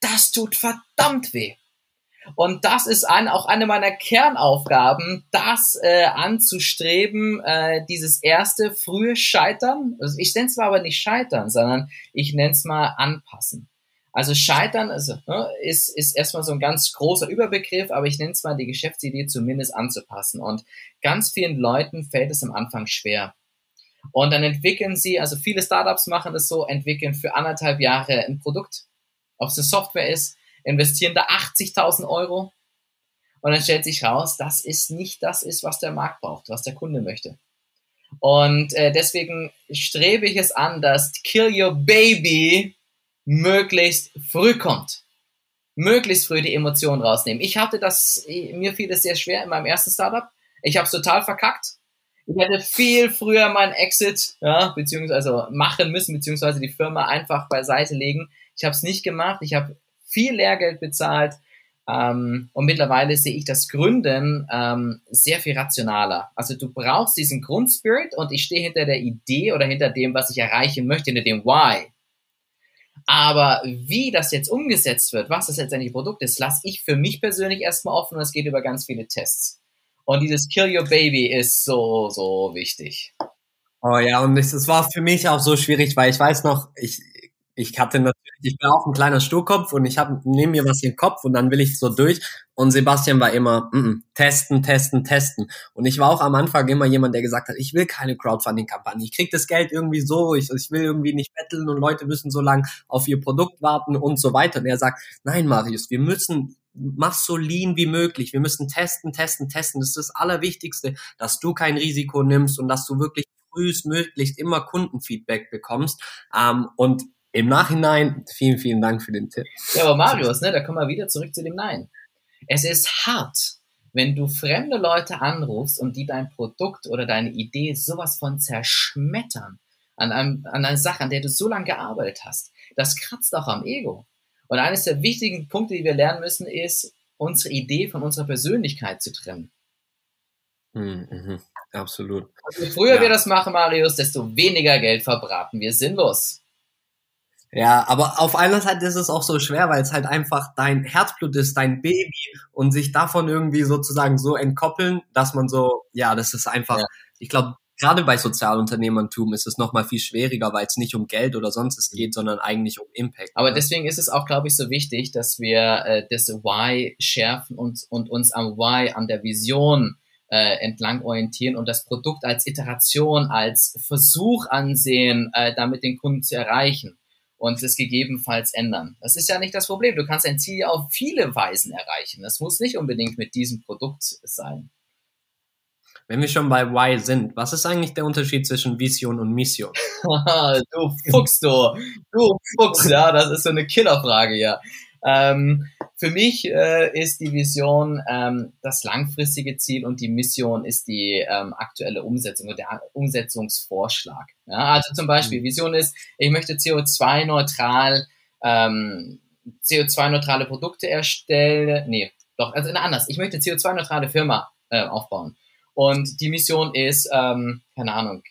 Das tut verdammt weh. Und das ist ein, auch eine meiner Kernaufgaben, das äh, anzustreben, äh, dieses erste frühe Scheitern. Also ich nenne es mal aber nicht Scheitern, sondern ich nenne es mal Anpassen. Also Scheitern also, ne, ist, ist erstmal so ein ganz großer Überbegriff, aber ich nenne es mal die Geschäftsidee zumindest anzupassen. Und ganz vielen Leuten fällt es am Anfang schwer. Und dann entwickeln sie, also viele Startups machen das so, entwickeln für anderthalb Jahre ein Produkt, ob es eine Software ist, investieren da 80.000 Euro und dann stellt sich raus, das ist nicht das ist, was der Markt braucht, was der Kunde möchte. Und äh, deswegen strebe ich es an, dass Kill Your Baby möglichst früh kommt. Möglichst früh die Emotionen rausnehmen. Ich hatte das, mir fiel das sehr schwer in meinem ersten Startup. Ich habe es total verkackt. Ich hätte viel früher meinen Exit, ja, beziehungsweise machen müssen, beziehungsweise die Firma einfach beiseite legen. Ich habe es nicht gemacht. Ich habe viel Lehrgeld bezahlt. Ähm, und mittlerweile sehe ich das Gründen ähm, sehr viel rationaler. Also du brauchst diesen Grundspirit und ich stehe hinter der Idee oder hinter dem, was ich erreichen möchte, hinter dem Why. Aber wie das jetzt umgesetzt wird, was das letztendlich Produkt ist, lasse ich für mich persönlich erstmal offen und es geht über ganz viele Tests. Und dieses Kill Your Baby ist so, so wichtig. Oh ja, und es war für mich auch so schwierig, weil ich weiß noch, ich, ich hatte ich bin auch ein kleiner Sturkopf und ich habe neben mir was im Kopf und dann will ich so durch. Und Sebastian war immer mm -mm, testen, testen, testen. Und ich war auch am Anfang immer jemand, der gesagt hat, ich will keine Crowdfunding-Kampagne. Ich krieg das Geld irgendwie so, ich, ich will irgendwie nicht betteln und Leute müssen so lang auf ihr Produkt warten und so weiter. Und er sagt, nein, Marius, wir müssen mach so lean wie möglich. Wir müssen testen, testen, testen. Das ist das Allerwichtigste, dass du kein Risiko nimmst und dass du wirklich frühestmöglichst immer Kundenfeedback bekommst. Ähm, und im Nachhinein, vielen, vielen Dank für den Tipp. Ja, aber Marius, ne, da kommen wir wieder zurück zu dem Nein. Es ist hart, wenn du fremde Leute anrufst und die dein Produkt oder deine Idee sowas von zerschmettern an, einem, an einer Sache, an der du so lange gearbeitet hast. Das kratzt auch am Ego. Und eines der wichtigen Punkte, die wir lernen müssen, ist, unsere Idee von unserer Persönlichkeit zu trennen. Mhm, mhm absolut. Also je früher ja. wir das machen, Marius, desto weniger Geld verbraten wir sinnlos. Ja, aber auf einer Seite ist es auch so schwer, weil es halt einfach dein Herzblut ist, dein Baby und sich davon irgendwie sozusagen so entkoppeln, dass man so, ja, das ist einfach, ja. ich glaube, gerade bei Sozialunternehmertum ist es nochmal viel schwieriger, weil es nicht um Geld oder sonst es geht, sondern eigentlich um Impact. Aber deswegen ist es auch, glaube ich, so wichtig, dass wir äh, das Why schärfen und, und uns am Why, an der Vision äh, entlang orientieren und das Produkt als Iteration, als Versuch ansehen, äh, damit den Kunden zu erreichen und es gegebenenfalls ändern. Das ist ja nicht das Problem. Du kannst ein Ziel ja auf viele Weisen erreichen. Das muss nicht unbedingt mit diesem Produkt sein. Wenn wir schon bei Why sind, was ist eigentlich der Unterschied zwischen Vision und Mission? du Fuchs, du. Du Fuchs, ja, das ist so eine Killerfrage, ja. Ähm, für mich äh, ist die Vision ähm, das langfristige Ziel und die Mission ist die ähm, aktuelle Umsetzung oder der Umsetzungsvorschlag. Ja, also zum Beispiel, mhm. Vision ist, ich möchte CO2-neutral ähm, CO2-neutrale Produkte erstellen. Nee, doch, also anders. Ich möchte CO2-neutrale Firma äh, aufbauen. Und die Mission ist, ähm, keine Ahnung,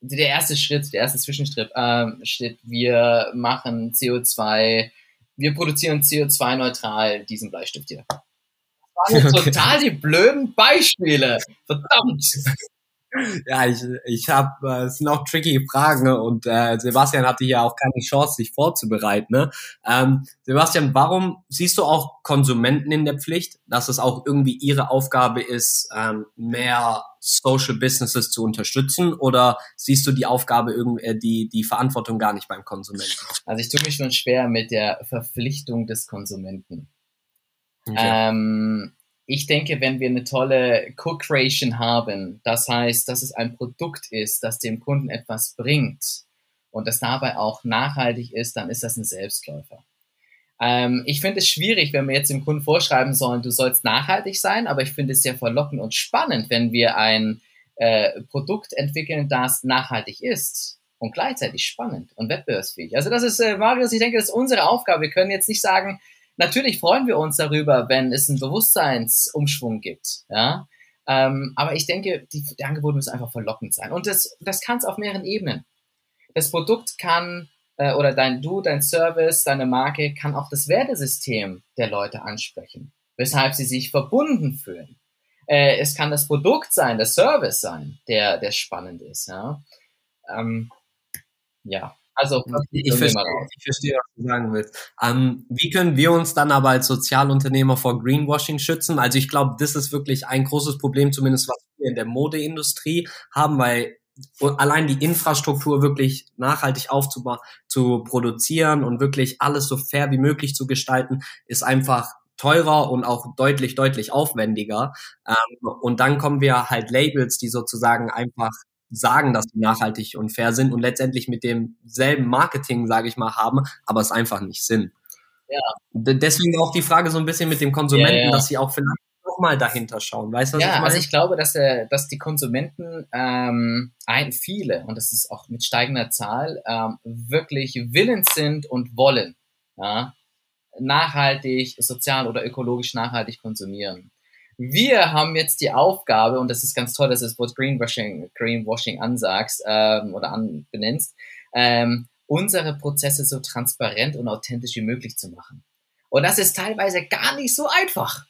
der erste Schritt, der erste Zwischenschritt, ähm, steht, wir machen CO2 wir produzieren CO2-neutral diesen Bleistift hier. Das waren okay. total die blöden Beispiele. Verdammt. Ja, ich, ich habe, äh, es sind auch tricky Fragen und äh, Sebastian hatte ja auch keine Chance, sich vorzubereiten. Ne? Ähm, Sebastian, warum siehst du auch Konsumenten in der Pflicht, dass es auch irgendwie ihre Aufgabe ist, ähm, mehr Social Businesses zu unterstützen oder siehst du die Aufgabe, äh, die, die Verantwortung gar nicht beim Konsumenten? Also ich tue mich schon schwer mit der Verpflichtung des Konsumenten. Okay. Ähm, ich denke, wenn wir eine tolle Co-Creation haben, das heißt, dass es ein Produkt ist, das dem Kunden etwas bringt und das dabei auch nachhaltig ist, dann ist das ein Selbstläufer. Ähm, ich finde es schwierig, wenn wir jetzt dem Kunden vorschreiben sollen, du sollst nachhaltig sein, aber ich finde es sehr verlockend und spannend, wenn wir ein äh, Produkt entwickeln, das nachhaltig ist. und gleichzeitig spannend und wettbewerbsfähig. Also das ist, äh, Marius, ich denke, das ist unsere Aufgabe. Wir können jetzt nicht sagen, natürlich freuen wir uns darüber, wenn es einen Bewusstseinsumschwung gibt, ja. Ähm, aber ich denke, die, die Angebote müssen einfach verlockend sein. Und das, das kann es auf mehreren Ebenen. Das Produkt kann äh, oder dein Du, dein Service, deine Marke kann auch das Wertesystem der Leute ansprechen, weshalb sie sich verbunden fühlen. Äh, es kann das Produkt sein, der Service sein, der, der spannend ist. Ja, ähm, ja. Also, ich, verstehe, ich verstehe, was du sagen willst. Ähm, wie können wir uns dann aber als Sozialunternehmer vor Greenwashing schützen? Also ich glaube, das ist wirklich ein großes Problem, zumindest was wir in der Modeindustrie haben, weil allein die Infrastruktur wirklich nachhaltig aufzubauen, zu produzieren und wirklich alles so fair wie möglich zu gestalten, ist einfach teurer und auch deutlich, deutlich aufwendiger. Ähm, und dann kommen wir halt Labels, die sozusagen einfach sagen, dass sie nachhaltig und fair sind und letztendlich mit demselben Marketing, sage ich mal, haben, aber es einfach nicht sind. Ja. Deswegen auch die Frage so ein bisschen mit dem Konsumenten, ja, ja. dass sie auch vielleicht nochmal dahinter schauen. Weißt du, was ja, ich meine? also ich glaube, dass, der, dass die Konsumenten ähm, ein, viele, und das ist auch mit steigender Zahl, ähm, wirklich willens sind und wollen, ja, nachhaltig, sozial oder ökologisch nachhaltig konsumieren. Wir haben jetzt die Aufgabe, und das ist ganz toll, dass du das Wort Greenwashing, Greenwashing ansagst ähm, oder an, benennst, ähm, unsere Prozesse so transparent und authentisch wie möglich zu machen. Und das ist teilweise gar nicht so einfach.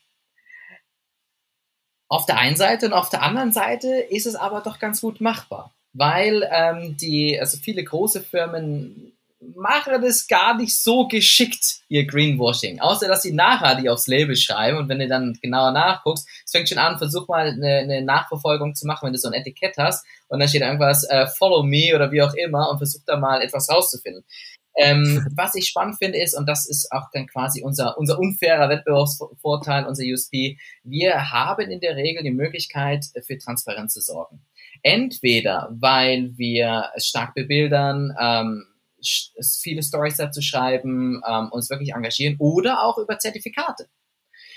Auf der einen Seite und auf der anderen Seite ist es aber doch ganz gut machbar, weil ähm, die, also viele große Firmen machen das gar nicht so geschickt, ihr Greenwashing. Außer, dass sie nachhaltig aufs Label schreiben und wenn du dann genauer nachguckst, es fängt schon an, versuch mal eine, eine, Nachverfolgung zu machen, wenn du so ein Etikett hast und dann steht irgendwas, äh, follow me oder wie auch immer und versuch da mal etwas rauszufinden. Ähm, was ich spannend finde ist, und das ist auch dann quasi unser, unser unfairer Wettbewerbsvorteil, unser USP, wir haben in der Regel die Möglichkeit, für Transparenz zu sorgen. Entweder, weil wir stark bebildern, ähm, viele Stories dazu schreiben, ähm, uns wirklich engagieren oder auch über Zertifikate.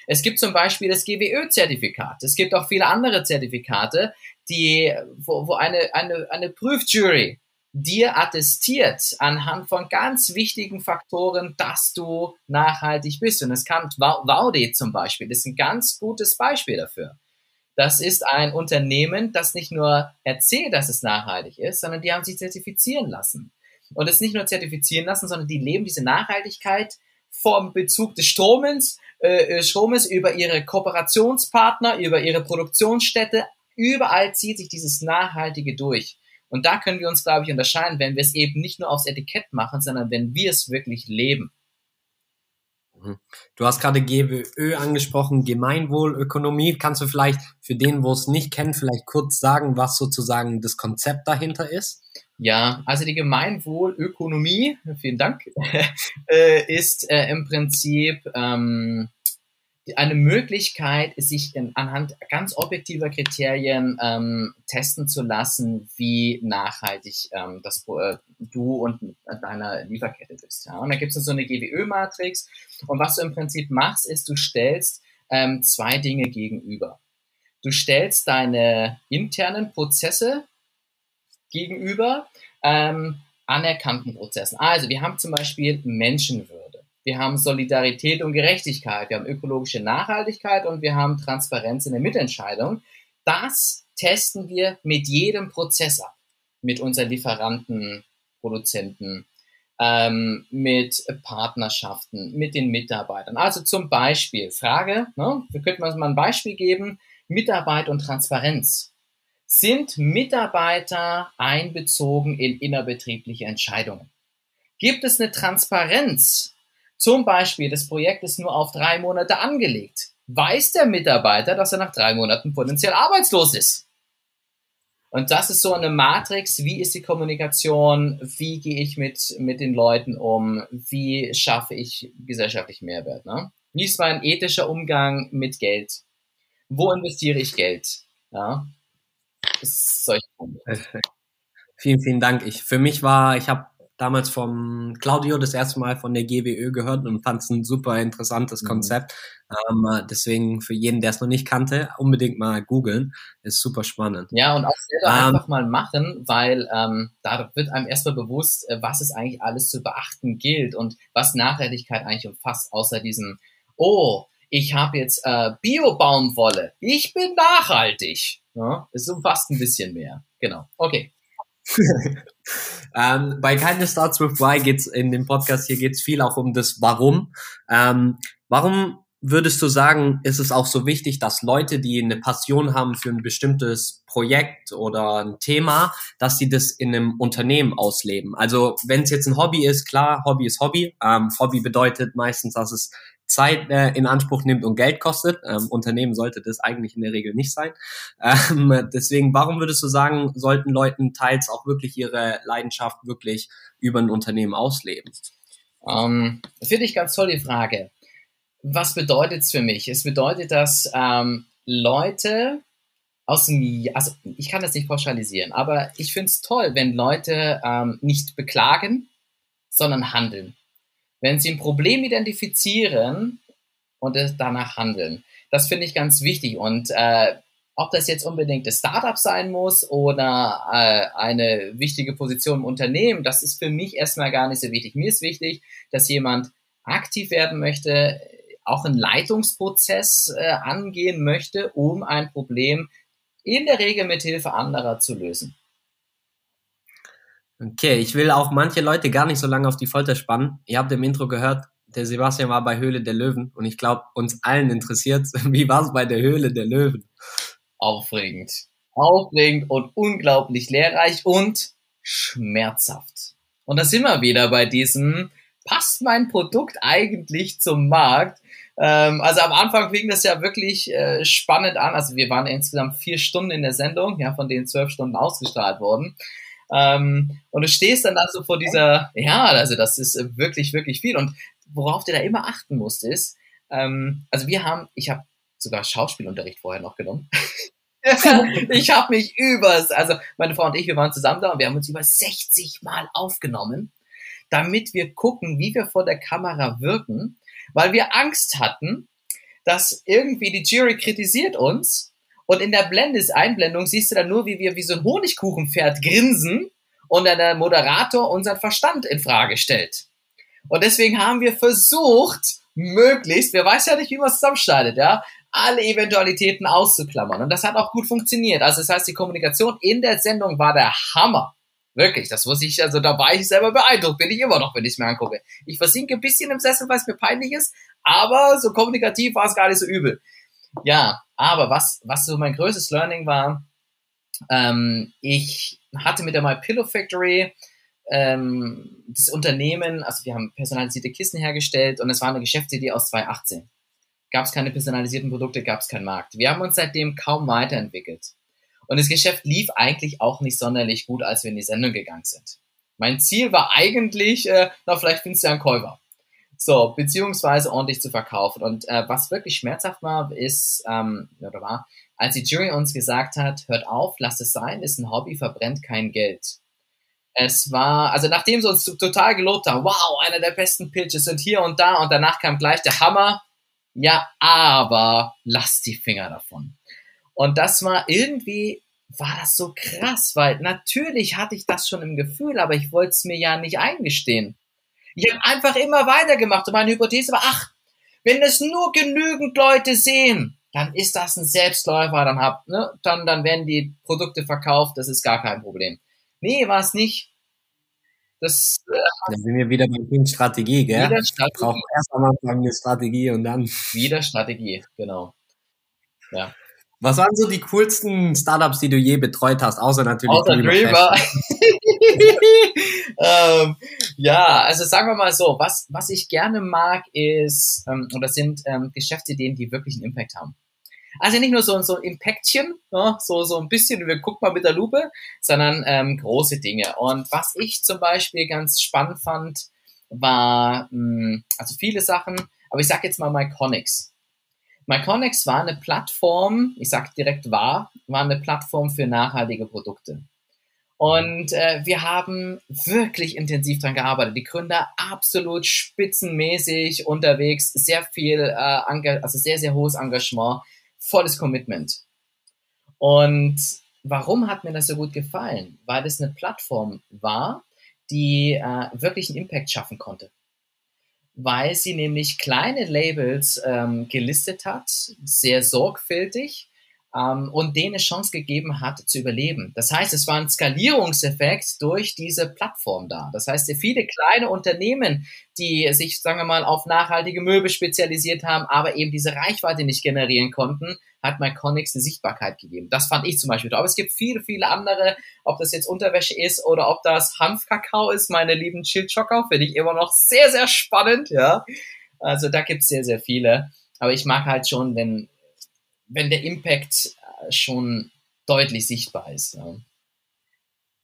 Es gibt zum Beispiel das GWÖ-Zertifikat. Es gibt auch viele andere Zertifikate, die, wo, wo eine, eine, eine Prüfjury dir attestiert anhand von ganz wichtigen Faktoren, dass du nachhaltig bist. Und es kann Vaudi zum Beispiel, das ist ein ganz gutes Beispiel dafür. Das ist ein Unternehmen, das nicht nur erzählt, dass es nachhaltig ist, sondern die haben sich zertifizieren lassen und es nicht nur zertifizieren lassen, sondern die leben diese Nachhaltigkeit vom Bezug des Stromens, äh, äh, Stromes über ihre Kooperationspartner, über ihre Produktionsstätte. Überall zieht sich dieses Nachhaltige durch. Und da können wir uns, glaube ich, unterscheiden, wenn wir es eben nicht nur aufs Etikett machen, sondern wenn wir es wirklich leben. Mhm. Du hast gerade GWÖ angesprochen, Gemeinwohlökonomie. Kannst du vielleicht für den, wo es nicht kennt, vielleicht kurz sagen, was sozusagen das Konzept dahinter ist? Ja, also die Gemeinwohlökonomie, vielen Dank, äh, ist äh, im Prinzip ähm, eine Möglichkeit, sich in, anhand ganz objektiver Kriterien ähm, testen zu lassen, wie nachhaltig ähm, das, äh, du und deiner Lieferkette bist. Ja? Und da gibt es so eine GWÖ-Matrix. Und was du im Prinzip machst, ist, du stellst ähm, zwei Dinge gegenüber. Du stellst deine internen Prozesse gegenüber ähm, anerkannten Prozessen. Also wir haben zum Beispiel Menschenwürde, wir haben Solidarität und Gerechtigkeit, wir haben ökologische Nachhaltigkeit und wir haben Transparenz in der Mitentscheidung. Das testen wir mit jedem Prozess ab, mit unseren Lieferanten, Produzenten, ähm, mit Partnerschaften, mit den Mitarbeitern. Also zum Beispiel Frage, ne, wir könnten uns mal ein Beispiel geben, Mitarbeit und Transparenz. Sind Mitarbeiter einbezogen in innerbetriebliche Entscheidungen? Gibt es eine Transparenz? Zum Beispiel, das Projekt ist nur auf drei Monate angelegt. Weiß der Mitarbeiter, dass er nach drei Monaten potenziell arbeitslos ist? Und das ist so eine Matrix, wie ist die Kommunikation, wie gehe ich mit, mit den Leuten um, wie schaffe ich gesellschaftlich Mehrwert. Ne? Wie ist mein ethischer Umgang mit Geld? Wo investiere ich Geld? Ja? Perfekt. Vielen, vielen Dank. Ich, für mich war, ich habe damals vom Claudio das erste Mal von der GWÖ gehört und fand es ein super interessantes Mhm. Konzept. Ähm, äh, deswegen für jeden, der es noch nicht kannte, unbedingt mal googeln. Ist super spannend. Ja, und auch selber Ähm, einfach mal machen, weil ähm, da wird einem erstmal bewusst, äh, was es eigentlich alles zu beachten gilt und was Nachhaltigkeit eigentlich umfasst, außer diesem, oh, ich habe jetzt äh, Bio-Baumwolle, ich bin nachhaltig. Ja, es umfasst ein bisschen mehr. Genau. Okay. Ähm, bei Kindness Starts with Why geht's in dem Podcast hier geht's viel auch um das Warum. Ähm, warum würdest du sagen, ist es auch so wichtig, dass Leute, die eine Passion haben für ein bestimmtes Projekt oder ein Thema, dass sie das in einem Unternehmen ausleben? Also wenn es jetzt ein Hobby ist, klar, Hobby ist Hobby. Ähm, Hobby bedeutet meistens, dass es Zeit äh, in Anspruch nimmt und Geld kostet. Ähm, Unternehmen sollte das eigentlich in der Regel nicht sein. Ähm, deswegen, warum würdest du sagen, sollten Leuten teils auch wirklich ihre Leidenschaft wirklich über ein Unternehmen ausleben? Ähm, Finde ich ganz toll die Frage. Was bedeutet es für mich? Es bedeutet, dass ähm, Leute aus dem, also ich kann das nicht pauschalisieren, aber ich finde es toll, wenn Leute ähm, nicht beklagen, sondern handeln. Wenn sie ein Problem identifizieren und es danach handeln. Das finde ich ganz wichtig. Und äh, ob das jetzt unbedingt das Startup sein muss oder äh, eine wichtige Position im Unternehmen, das ist für mich erstmal gar nicht so wichtig. Mir ist wichtig, dass jemand aktiv werden möchte, auch einen Leitungsprozess äh, angehen möchte, um ein Problem in der Regel mit Hilfe anderer zu lösen. Okay, ich will auch manche Leute gar nicht so lange auf die Folter spannen. Ihr habt im Intro gehört, der Sebastian war bei Höhle der Löwen und ich glaube, uns allen interessiert, wie war es bei der Höhle der Löwen? Aufregend. Aufregend und unglaublich lehrreich und schmerzhaft. Und da sind wir wieder bei diesem, passt mein Produkt eigentlich zum Markt? Ähm, also am Anfang fing das ja wirklich äh, spannend an. Also wir waren insgesamt vier Stunden in der Sendung, ja, von denen zwölf Stunden ausgestrahlt wurden. Ähm, und du stehst dann also vor dieser, ja, also das ist äh, wirklich, wirklich viel. Und worauf du da immer achten musst, ist, ähm, also wir haben, ich habe sogar Schauspielunterricht vorher noch genommen. ich habe mich übers, also meine Frau und ich, wir waren zusammen da und wir haben uns über 60 Mal aufgenommen, damit wir gucken, wie wir vor der Kamera wirken, weil wir Angst hatten, dass irgendwie die Jury kritisiert uns und in der Blendes Einblendung siehst du dann nur, wie wir wie so ein Honigkuchenpferd grinsen und dann der Moderator unseren Verstand in Frage stellt. Und deswegen haben wir versucht, möglichst, wer weiß ja nicht, wie man es zusammenschneidet, ja, alle Eventualitäten auszuklammern. Und das hat auch gut funktioniert. Also das heißt, die Kommunikation in der Sendung war der Hammer. Wirklich, das muss ich, also da war ich selber beeindruckt, bin ich immer noch, wenn ich es mir angucke. Ich versinke ein bisschen im Sessel, weil es mir peinlich ist, aber so kommunikativ war es gar nicht so übel. Ja, aber was, was so mein größtes Learning war, ähm, ich hatte mit der My Pillow Factory ähm, das Unternehmen, also wir haben personalisierte Kissen hergestellt und es war eine Geschäftsidee aus 2018. Gab es keine personalisierten Produkte, gab es keinen Markt. Wir haben uns seitdem kaum weiterentwickelt. Und das Geschäft lief eigentlich auch nicht sonderlich gut, als wir in die Sendung gegangen sind. Mein Ziel war eigentlich, äh, na, vielleicht findest du einen Käufer. So, beziehungsweise ordentlich zu verkaufen. Und äh, was wirklich schmerzhaft war, ist, ähm, oder war, als die Jury uns gesagt hat, hört auf, lasst es sein, ist ein Hobby, verbrennt kein Geld. Es war, also nachdem sie uns total gelobt haben, wow, einer der besten Pitches sind hier und da und danach kam gleich der Hammer, ja, aber lasst die Finger davon. Und das war irgendwie, war das so krass, weil natürlich hatte ich das schon im Gefühl, aber ich wollte es mir ja nicht eingestehen. Ich habe einfach immer weitergemacht und meine Hypothese war, ach, wenn es nur genügend Leute sehen, dann ist das ein Selbstläufer, dann, hab, ne, dann, dann werden die Produkte verkauft, das ist gar kein Problem. Nee, war es nicht. Das, äh, dann sind wir wieder beim Punkt Strategie, gell? Wieder Strategie. Braucht erst einmal eine Strategie und dann. Wieder Strategie, genau. Ja. Was waren so die coolsten Startups, die du je betreut hast, außer natürlich außer Dreamer? ähm, ja, also sagen wir mal so, was, was ich gerne mag ist, ähm, oder sind ähm, Geschäftsideen, die wirklich einen Impact haben. Also nicht nur so, so ein Impactchen, ne, so, so ein bisschen, wir gucken mal mit der Lupe, sondern ähm, große Dinge. Und was ich zum Beispiel ganz spannend fand, war, mh, also viele Sachen, aber ich sag jetzt mal Myconics. Myconics war eine Plattform, ich sag direkt war, war eine Plattform für nachhaltige Produkte. Und äh, wir haben wirklich intensiv dran gearbeitet. Die Gründer absolut spitzenmäßig unterwegs, sehr viel, äh, also sehr, sehr hohes Engagement, volles Commitment. Und warum hat mir das so gut gefallen? Weil es eine Plattform war, die äh, wirklich einen Impact schaffen konnte. Weil sie nämlich kleine Labels ähm, gelistet hat, sehr sorgfältig ähm, und denen eine Chance gegeben hat zu überleben. Das heißt, es war ein Skalierungseffekt durch diese Plattform da. Das heißt, viele kleine Unternehmen, die sich, sagen wir mal, auf nachhaltige Möbel spezialisiert haben, aber eben diese Reichweite nicht generieren konnten, hat MyConics eine Sichtbarkeit gegeben. Das fand ich zum Beispiel. Aber es gibt viele, viele andere, ob das jetzt Unterwäsche ist oder ob das Hanfkakao ist, meine lieben Chilchocker, finde ich immer noch sehr, sehr spannend, ja. Also da gibt es sehr, sehr viele. Aber ich mag halt schon, wenn wenn der Impact äh, schon deutlich sichtbar ist. Ja.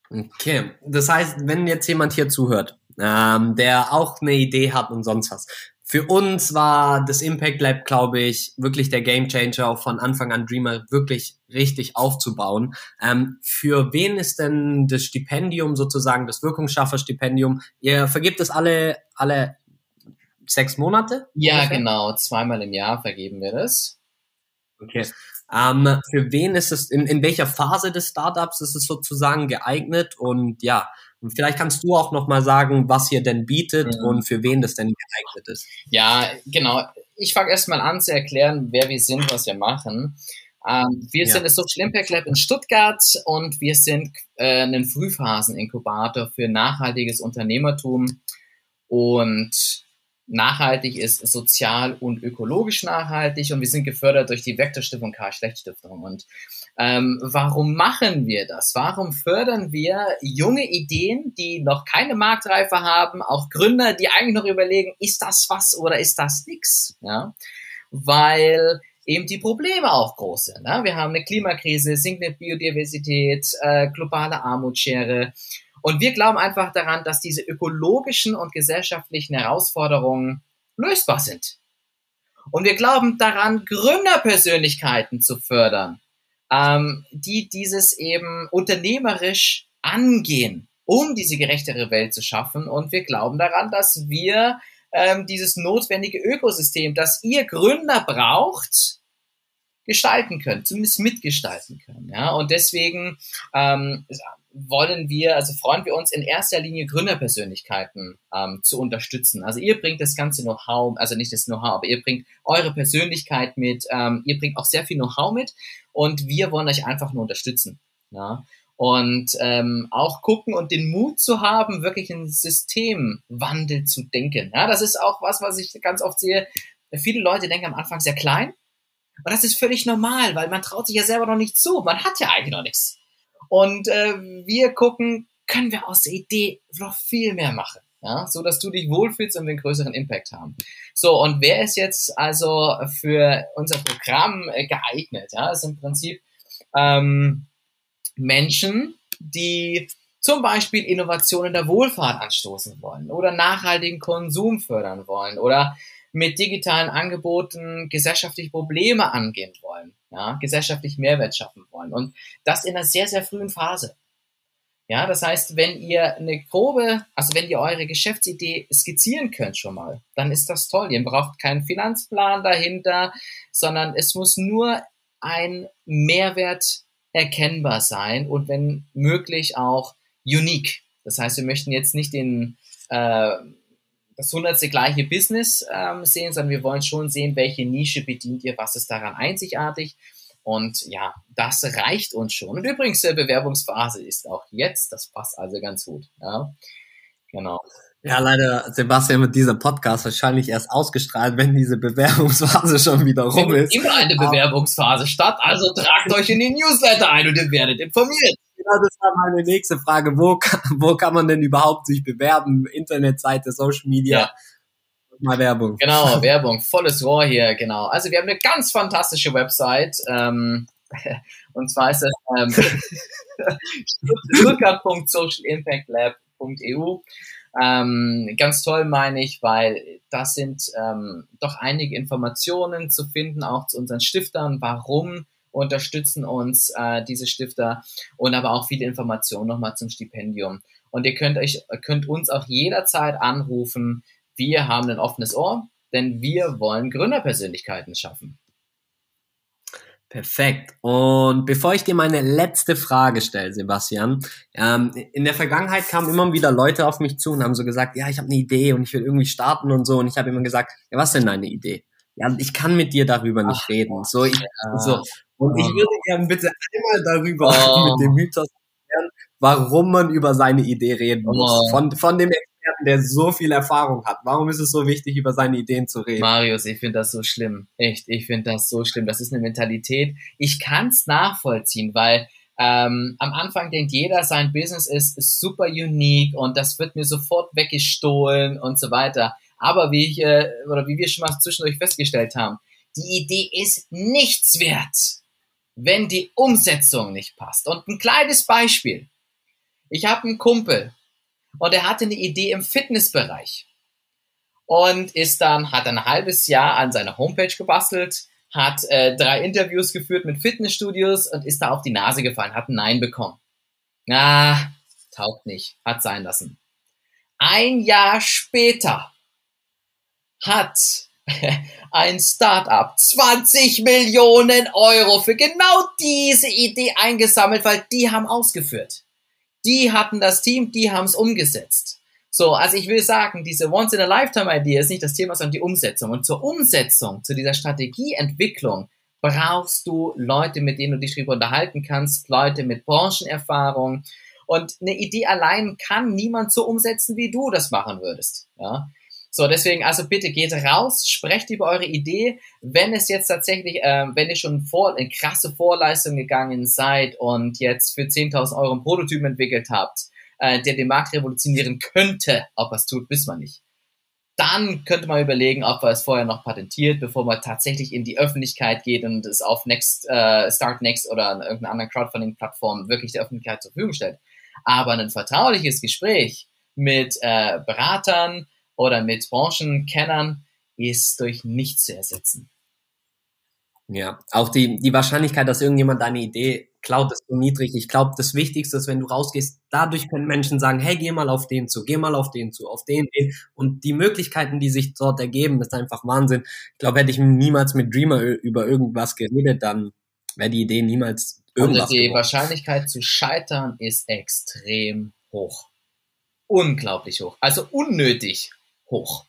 Okay, das heißt, wenn jetzt jemand hier zuhört, ähm, der auch eine Idee hat und sonst was. Für uns war das Impact Lab, glaube ich, wirklich der Game Changer, auch von Anfang an Dreamer wirklich richtig aufzubauen. Ähm, für wen ist denn das Stipendium sozusagen, das Wirkungsschaffer-Stipendium? Ihr vergibt es alle, alle sechs Monate? Ja, ungefähr? genau. Zweimal im Jahr vergeben wir das. Okay. Ähm, für wen ist es, in, in welcher Phase des Startups ist es sozusagen geeignet? Und ja, vielleicht kannst du auch nochmal sagen, was ihr denn bietet mhm. und für wen das denn geeignet ist. Ja, genau. Ich fange erstmal an zu erklären, wer wir sind, was wir machen. Ähm, wir ja. sind das Social Impact Lab in Stuttgart und wir sind äh, ein Frühphasen-Inkubator für nachhaltiges Unternehmertum. Und nachhaltig ist, sozial und ökologisch nachhaltig und wir sind gefördert durch die Vektorstiftung Karl Schlecht Stiftung. Und ähm, warum machen wir das? Warum fördern wir junge Ideen, die noch keine Marktreife haben, auch Gründer, die eigentlich noch überlegen, ist das was oder ist das nix? Ja? Weil eben die Probleme auch groß sind. Ne? Wir haben eine Klimakrise, sinkende Biodiversität, äh, globale Armutsschere und wir glauben einfach daran, dass diese ökologischen und gesellschaftlichen Herausforderungen lösbar sind. Und wir glauben daran, Gründerpersönlichkeiten zu fördern, ähm, die dieses eben unternehmerisch angehen, um diese gerechtere Welt zu schaffen. Und wir glauben daran, dass wir ähm, dieses notwendige Ökosystem, das ihr Gründer braucht, gestalten können, zumindest mitgestalten können. Ja? Und deswegen ähm, wollen wir, also freuen wir uns in erster Linie Gründerpersönlichkeiten ähm, zu unterstützen. Also ihr bringt das ganze Know-how, also nicht das Know-how, aber ihr bringt eure Persönlichkeit mit, ähm, ihr bringt auch sehr viel Know-how mit und wir wollen euch einfach nur unterstützen. Ja? Und ähm, auch gucken und den Mut zu haben, wirklich einen Systemwandel zu denken. Ja, das ist auch was, was ich ganz oft sehe. Viele Leute denken am Anfang sehr klein. Und das ist völlig normal, weil man traut sich ja selber noch nicht zu. Man hat ja eigentlich noch nichts. Und äh, wir gucken, können wir aus der Idee noch viel mehr machen, ja, so dass du dich wohlfühlst und einen größeren Impact haben. So und wer ist jetzt also für unser Programm äh, geeignet? Ja, ist im Prinzip ähm, Menschen, die zum Beispiel Innovationen der Wohlfahrt anstoßen wollen oder nachhaltigen Konsum fördern wollen oder mit digitalen Angeboten gesellschaftliche Probleme angehen wollen, ja, gesellschaftlich Mehrwert schaffen wollen. Und das in einer sehr, sehr frühen Phase. Ja, das heißt, wenn ihr eine grobe, also wenn ihr eure Geschäftsidee skizzieren könnt schon mal, dann ist das toll. Ihr braucht keinen Finanzplan dahinter, sondern es muss nur ein Mehrwert erkennbar sein und wenn möglich auch unique. Das heißt, wir möchten jetzt nicht den äh, das hundertste gleiche Business ähm, sehen, sondern wir wollen schon sehen, welche Nische bedient ihr, was ist daran einzigartig. Und ja, das reicht uns schon. Und übrigens, die Bewerbungsphase ist auch jetzt. Das passt also ganz gut. Ja, genau. Ja, leider, Sebastian, wird dieser Podcast wahrscheinlich erst ausgestrahlt, wenn diese Bewerbungsphase schon wieder rum ist. Immer eine Bewerbungsphase statt, also tragt euch in die Newsletter ein und ihr werdet informiert. Genau, das war meine nächste Frage. Wo, wo kann man denn überhaupt sich bewerben? Internetseite, Social Media? Ja. Mal Werbung. Genau, Werbung, volles Rohr hier, genau. Also wir haben eine ganz fantastische Website. Ähm, und zwar ist es ähm, stuttgart.socialimpactlab.eu. Ähm, ganz toll meine ich, weil das sind ähm, doch einige Informationen zu finden, auch zu unseren Stiftern, warum unterstützen uns äh, diese Stifter und aber auch viele Informationen nochmal zum Stipendium. Und ihr könnt euch, könnt uns auch jederzeit anrufen. Wir haben ein offenes Ohr, denn wir wollen Gründerpersönlichkeiten schaffen. Perfekt. Und bevor ich dir meine letzte Frage stelle, Sebastian, ähm, in der Vergangenheit kamen immer wieder Leute auf mich zu und haben so gesagt, ja, ich habe eine Idee und ich will irgendwie starten und so. Und ich habe immer gesagt, ja, was denn deine Idee? Ja, ich kann mit dir darüber nicht Ach, reden. So, ich, ja. so. Und ich würde gerne bitte einmal darüber oh. mit dem Mythos erklären, warum man über seine Idee reden muss. Oh. Von, von dem Experten, der so viel Erfahrung hat. Warum ist es so wichtig, über seine Ideen zu reden? Marius, ich finde das so schlimm. Echt, ich finde das so schlimm. Das ist eine Mentalität. Ich kann es nachvollziehen, weil ähm, am Anfang denkt jeder, sein Business ist, ist super unique und das wird mir sofort weggestohlen und so weiter. Aber wie ich, äh, oder wie wir schon mal zwischendurch festgestellt haben, die Idee ist nichts wert, wenn die Umsetzung nicht passt. Und ein kleines Beispiel. Ich habe einen Kumpel, und er hatte eine Idee im Fitnessbereich und ist dann, hat ein halbes Jahr an seiner Homepage gebastelt, hat äh, drei Interviews geführt mit Fitnessstudios und ist da auf die Nase gefallen, hat ein Nein bekommen. Ah, taugt nicht, hat sein lassen. Ein Jahr später hat ein Startup 20 Millionen Euro für genau diese Idee eingesammelt, weil die haben ausgeführt die hatten das Team, die haben es umgesetzt. So, also ich will sagen, diese Once-in-a-Lifetime-Idee ist nicht das Thema, sondern die Umsetzung. Und zur Umsetzung, zu dieser Strategieentwicklung, brauchst du Leute, mit denen du dich darüber unterhalten kannst, Leute mit Branchenerfahrung. Und eine Idee allein kann niemand so umsetzen, wie du das machen würdest. Ja? So, deswegen also bitte geht raus, sprecht über eure Idee. Wenn es jetzt tatsächlich, äh, wenn ihr schon vor, in krasse Vorleistung gegangen seid und jetzt für 10.000 Euro einen Prototypen entwickelt habt, äh, der den Markt revolutionieren könnte, ob es tut, wissen wir nicht. Dann könnte man überlegen, ob man es vorher noch patentiert, bevor man tatsächlich in die Öffentlichkeit geht und es auf Next, äh, Start Next oder irgendeiner anderen Crowdfunding-Plattform wirklich der Öffentlichkeit zur Verfügung stellt. Aber ein vertrauliches Gespräch mit äh, Beratern, oder mit Branchenkennern ist durch nichts zu ersetzen. Ja, auch die, die Wahrscheinlichkeit, dass irgendjemand deine Idee klaut, ist so niedrig. Ich glaube, das Wichtigste ist, wenn du rausgehst, dadurch können Menschen sagen, hey, geh mal auf den zu, geh mal auf den zu, auf den, den. Und die Möglichkeiten, die sich dort ergeben, ist einfach Wahnsinn. Ich glaube, hätte ich niemals mit Dreamer über irgendwas geredet, dann wäre die Idee niemals irgendwas. Und die geworden. Wahrscheinlichkeit zu scheitern ist extrem hoch. Unglaublich hoch. Also unnötig hoch.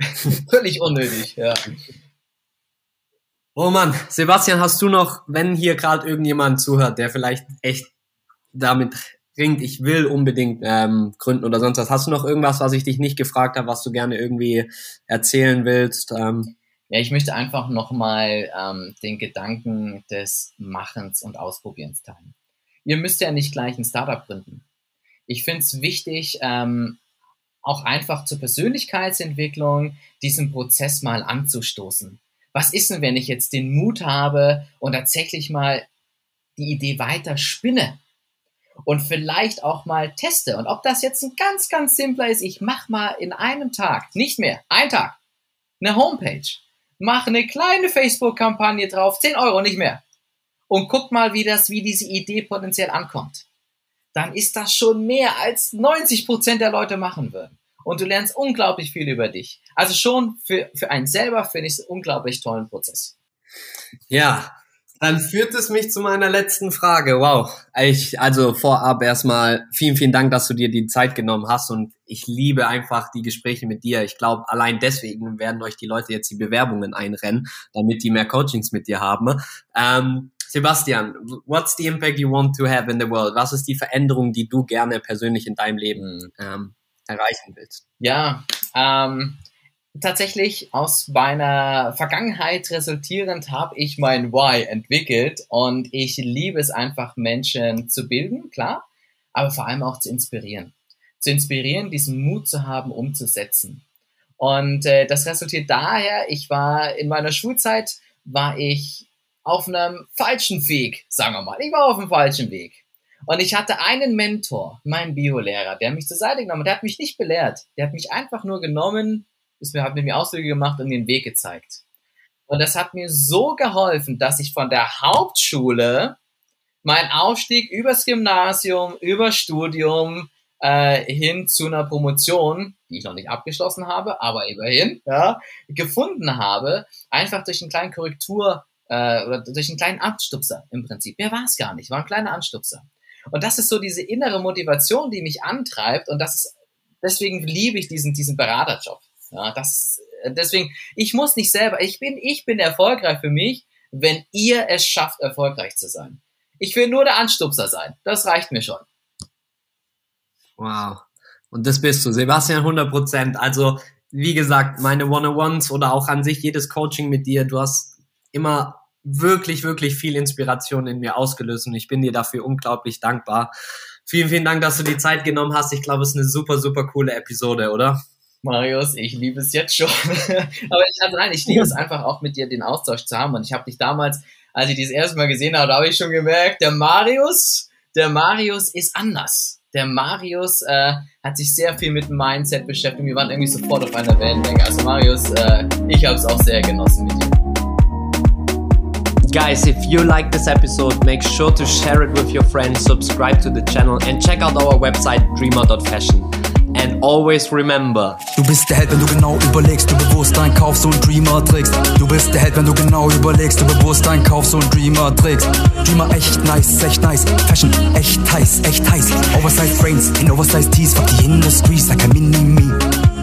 Völlig unnötig, ja. Oh Mann, Sebastian, hast du noch, wenn hier gerade irgendjemand zuhört, der vielleicht echt damit ringt, ich will unbedingt ähm, gründen oder sonst was, hast du noch irgendwas, was ich dich nicht gefragt habe, was du gerne irgendwie erzählen willst? Ähm? Ja, ich möchte einfach nochmal ähm, den Gedanken des Machens und Ausprobierens teilen. Ihr müsst ja nicht gleich ein Startup gründen. Ich finde es wichtig, ähm, auch einfach zur Persönlichkeitsentwicklung diesen Prozess mal anzustoßen. Was ist denn, wenn ich jetzt den Mut habe und tatsächlich mal die Idee weiter spinne und vielleicht auch mal teste? Und ob das jetzt ein ganz, ganz simpler ist, ich mache mal in einem Tag, nicht mehr, ein Tag, eine Homepage, mache eine kleine Facebook-Kampagne drauf, 10 Euro, nicht mehr. Und guck mal, wie das, wie diese Idee potenziell ankommt dann ist das schon mehr als 90 Prozent der Leute machen würden. Und du lernst unglaublich viel über dich. Also schon für, für einen selber finde ich es unglaublich tollen Prozess. Ja, dann führt es mich zu meiner letzten Frage. Wow. Ich, also vorab erstmal vielen, vielen Dank, dass du dir die Zeit genommen hast und ich liebe einfach die Gespräche mit dir. Ich glaube, allein deswegen werden euch die Leute jetzt die Bewerbungen einrennen, damit die mehr Coachings mit dir haben. Ähm, Sebastian, what's the impact you want to have in the world? Was ist die Veränderung, die du gerne persönlich in deinem Leben hm. ähm, erreichen willst? Ja, ähm, tatsächlich aus meiner Vergangenheit resultierend habe ich mein Why entwickelt und ich liebe es einfach, Menschen zu bilden, klar, aber vor allem auch zu inspirieren. Zu inspirieren, diesen Mut zu haben, umzusetzen. Und äh, das resultiert daher, ich war in meiner Schulzeit, war ich auf einem falschen Weg, sagen wir mal. Ich war auf dem falschen Weg. Und ich hatte einen Mentor, meinen Biolehrer, der mich zur Seite genommen hat. Der hat mich nicht belehrt. Der hat mich einfach nur genommen, ist mir, hat mit mir Ausflüge gemacht und den Weg gezeigt. Und das hat mir so geholfen, dass ich von der Hauptschule mein Aufstieg übers Gymnasium, über Studium äh, hin zu einer Promotion, die ich noch nicht abgeschlossen habe, aber immerhin, ja, gefunden habe, einfach durch einen kleinen Korrektur äh, oder durch einen kleinen Anstupser im Prinzip. Mehr war es gar nicht, war ein kleiner Anstupser. Und das ist so diese innere Motivation, die mich antreibt und das ist, deswegen liebe ich diesen, diesen Beraterjob. Ja, das, deswegen, ich muss nicht selber, ich bin, ich bin erfolgreich für mich, wenn ihr es schafft, erfolgreich zu sein. Ich will nur der Anstupser sein. Das reicht mir schon. Wow. Und das bist du, Sebastian, 100 Prozent. Also, wie gesagt, meine One-on-Ones oder auch an sich jedes Coaching mit dir, du hast immer wirklich, wirklich viel Inspiration in mir ausgelöst und ich bin dir dafür unglaublich dankbar. Vielen, vielen Dank, dass du die Zeit genommen hast. Ich glaube, es ist eine super, super coole Episode, oder? Marius, ich liebe es jetzt schon. Aber ich, also nein, ich liebe es einfach auch mit dir den Austausch zu haben. Und ich habe dich damals, als ich dich das erste Mal gesehen habe, habe ich schon gemerkt, der Marius, der Marius ist anders. Der Marius äh, hat sich sehr viel mit Mindset beschäftigt. Wir waren irgendwie sofort auf einer Wellenlänge. Also Marius, äh, ich habe es auch sehr genossen mit dir. Guys, if you like this episode, make sure to share it with your friends, subscribe to the channel and check out our website dreamer.fashion. And always remember. Du bist der Held, wenn du genau überlegst, du bewusst deinen Kauf so Dreamer trägst. Du bist der Held, wenn du genau überlegst, du bewusst deinen Kauf so Dreamer trägst. Dreamer echt nice, echt nice. Fashion echt heiß, echt heiß. Oversized Brains in Oversized Tees, fuck die Industry, sag ein Mini-Me.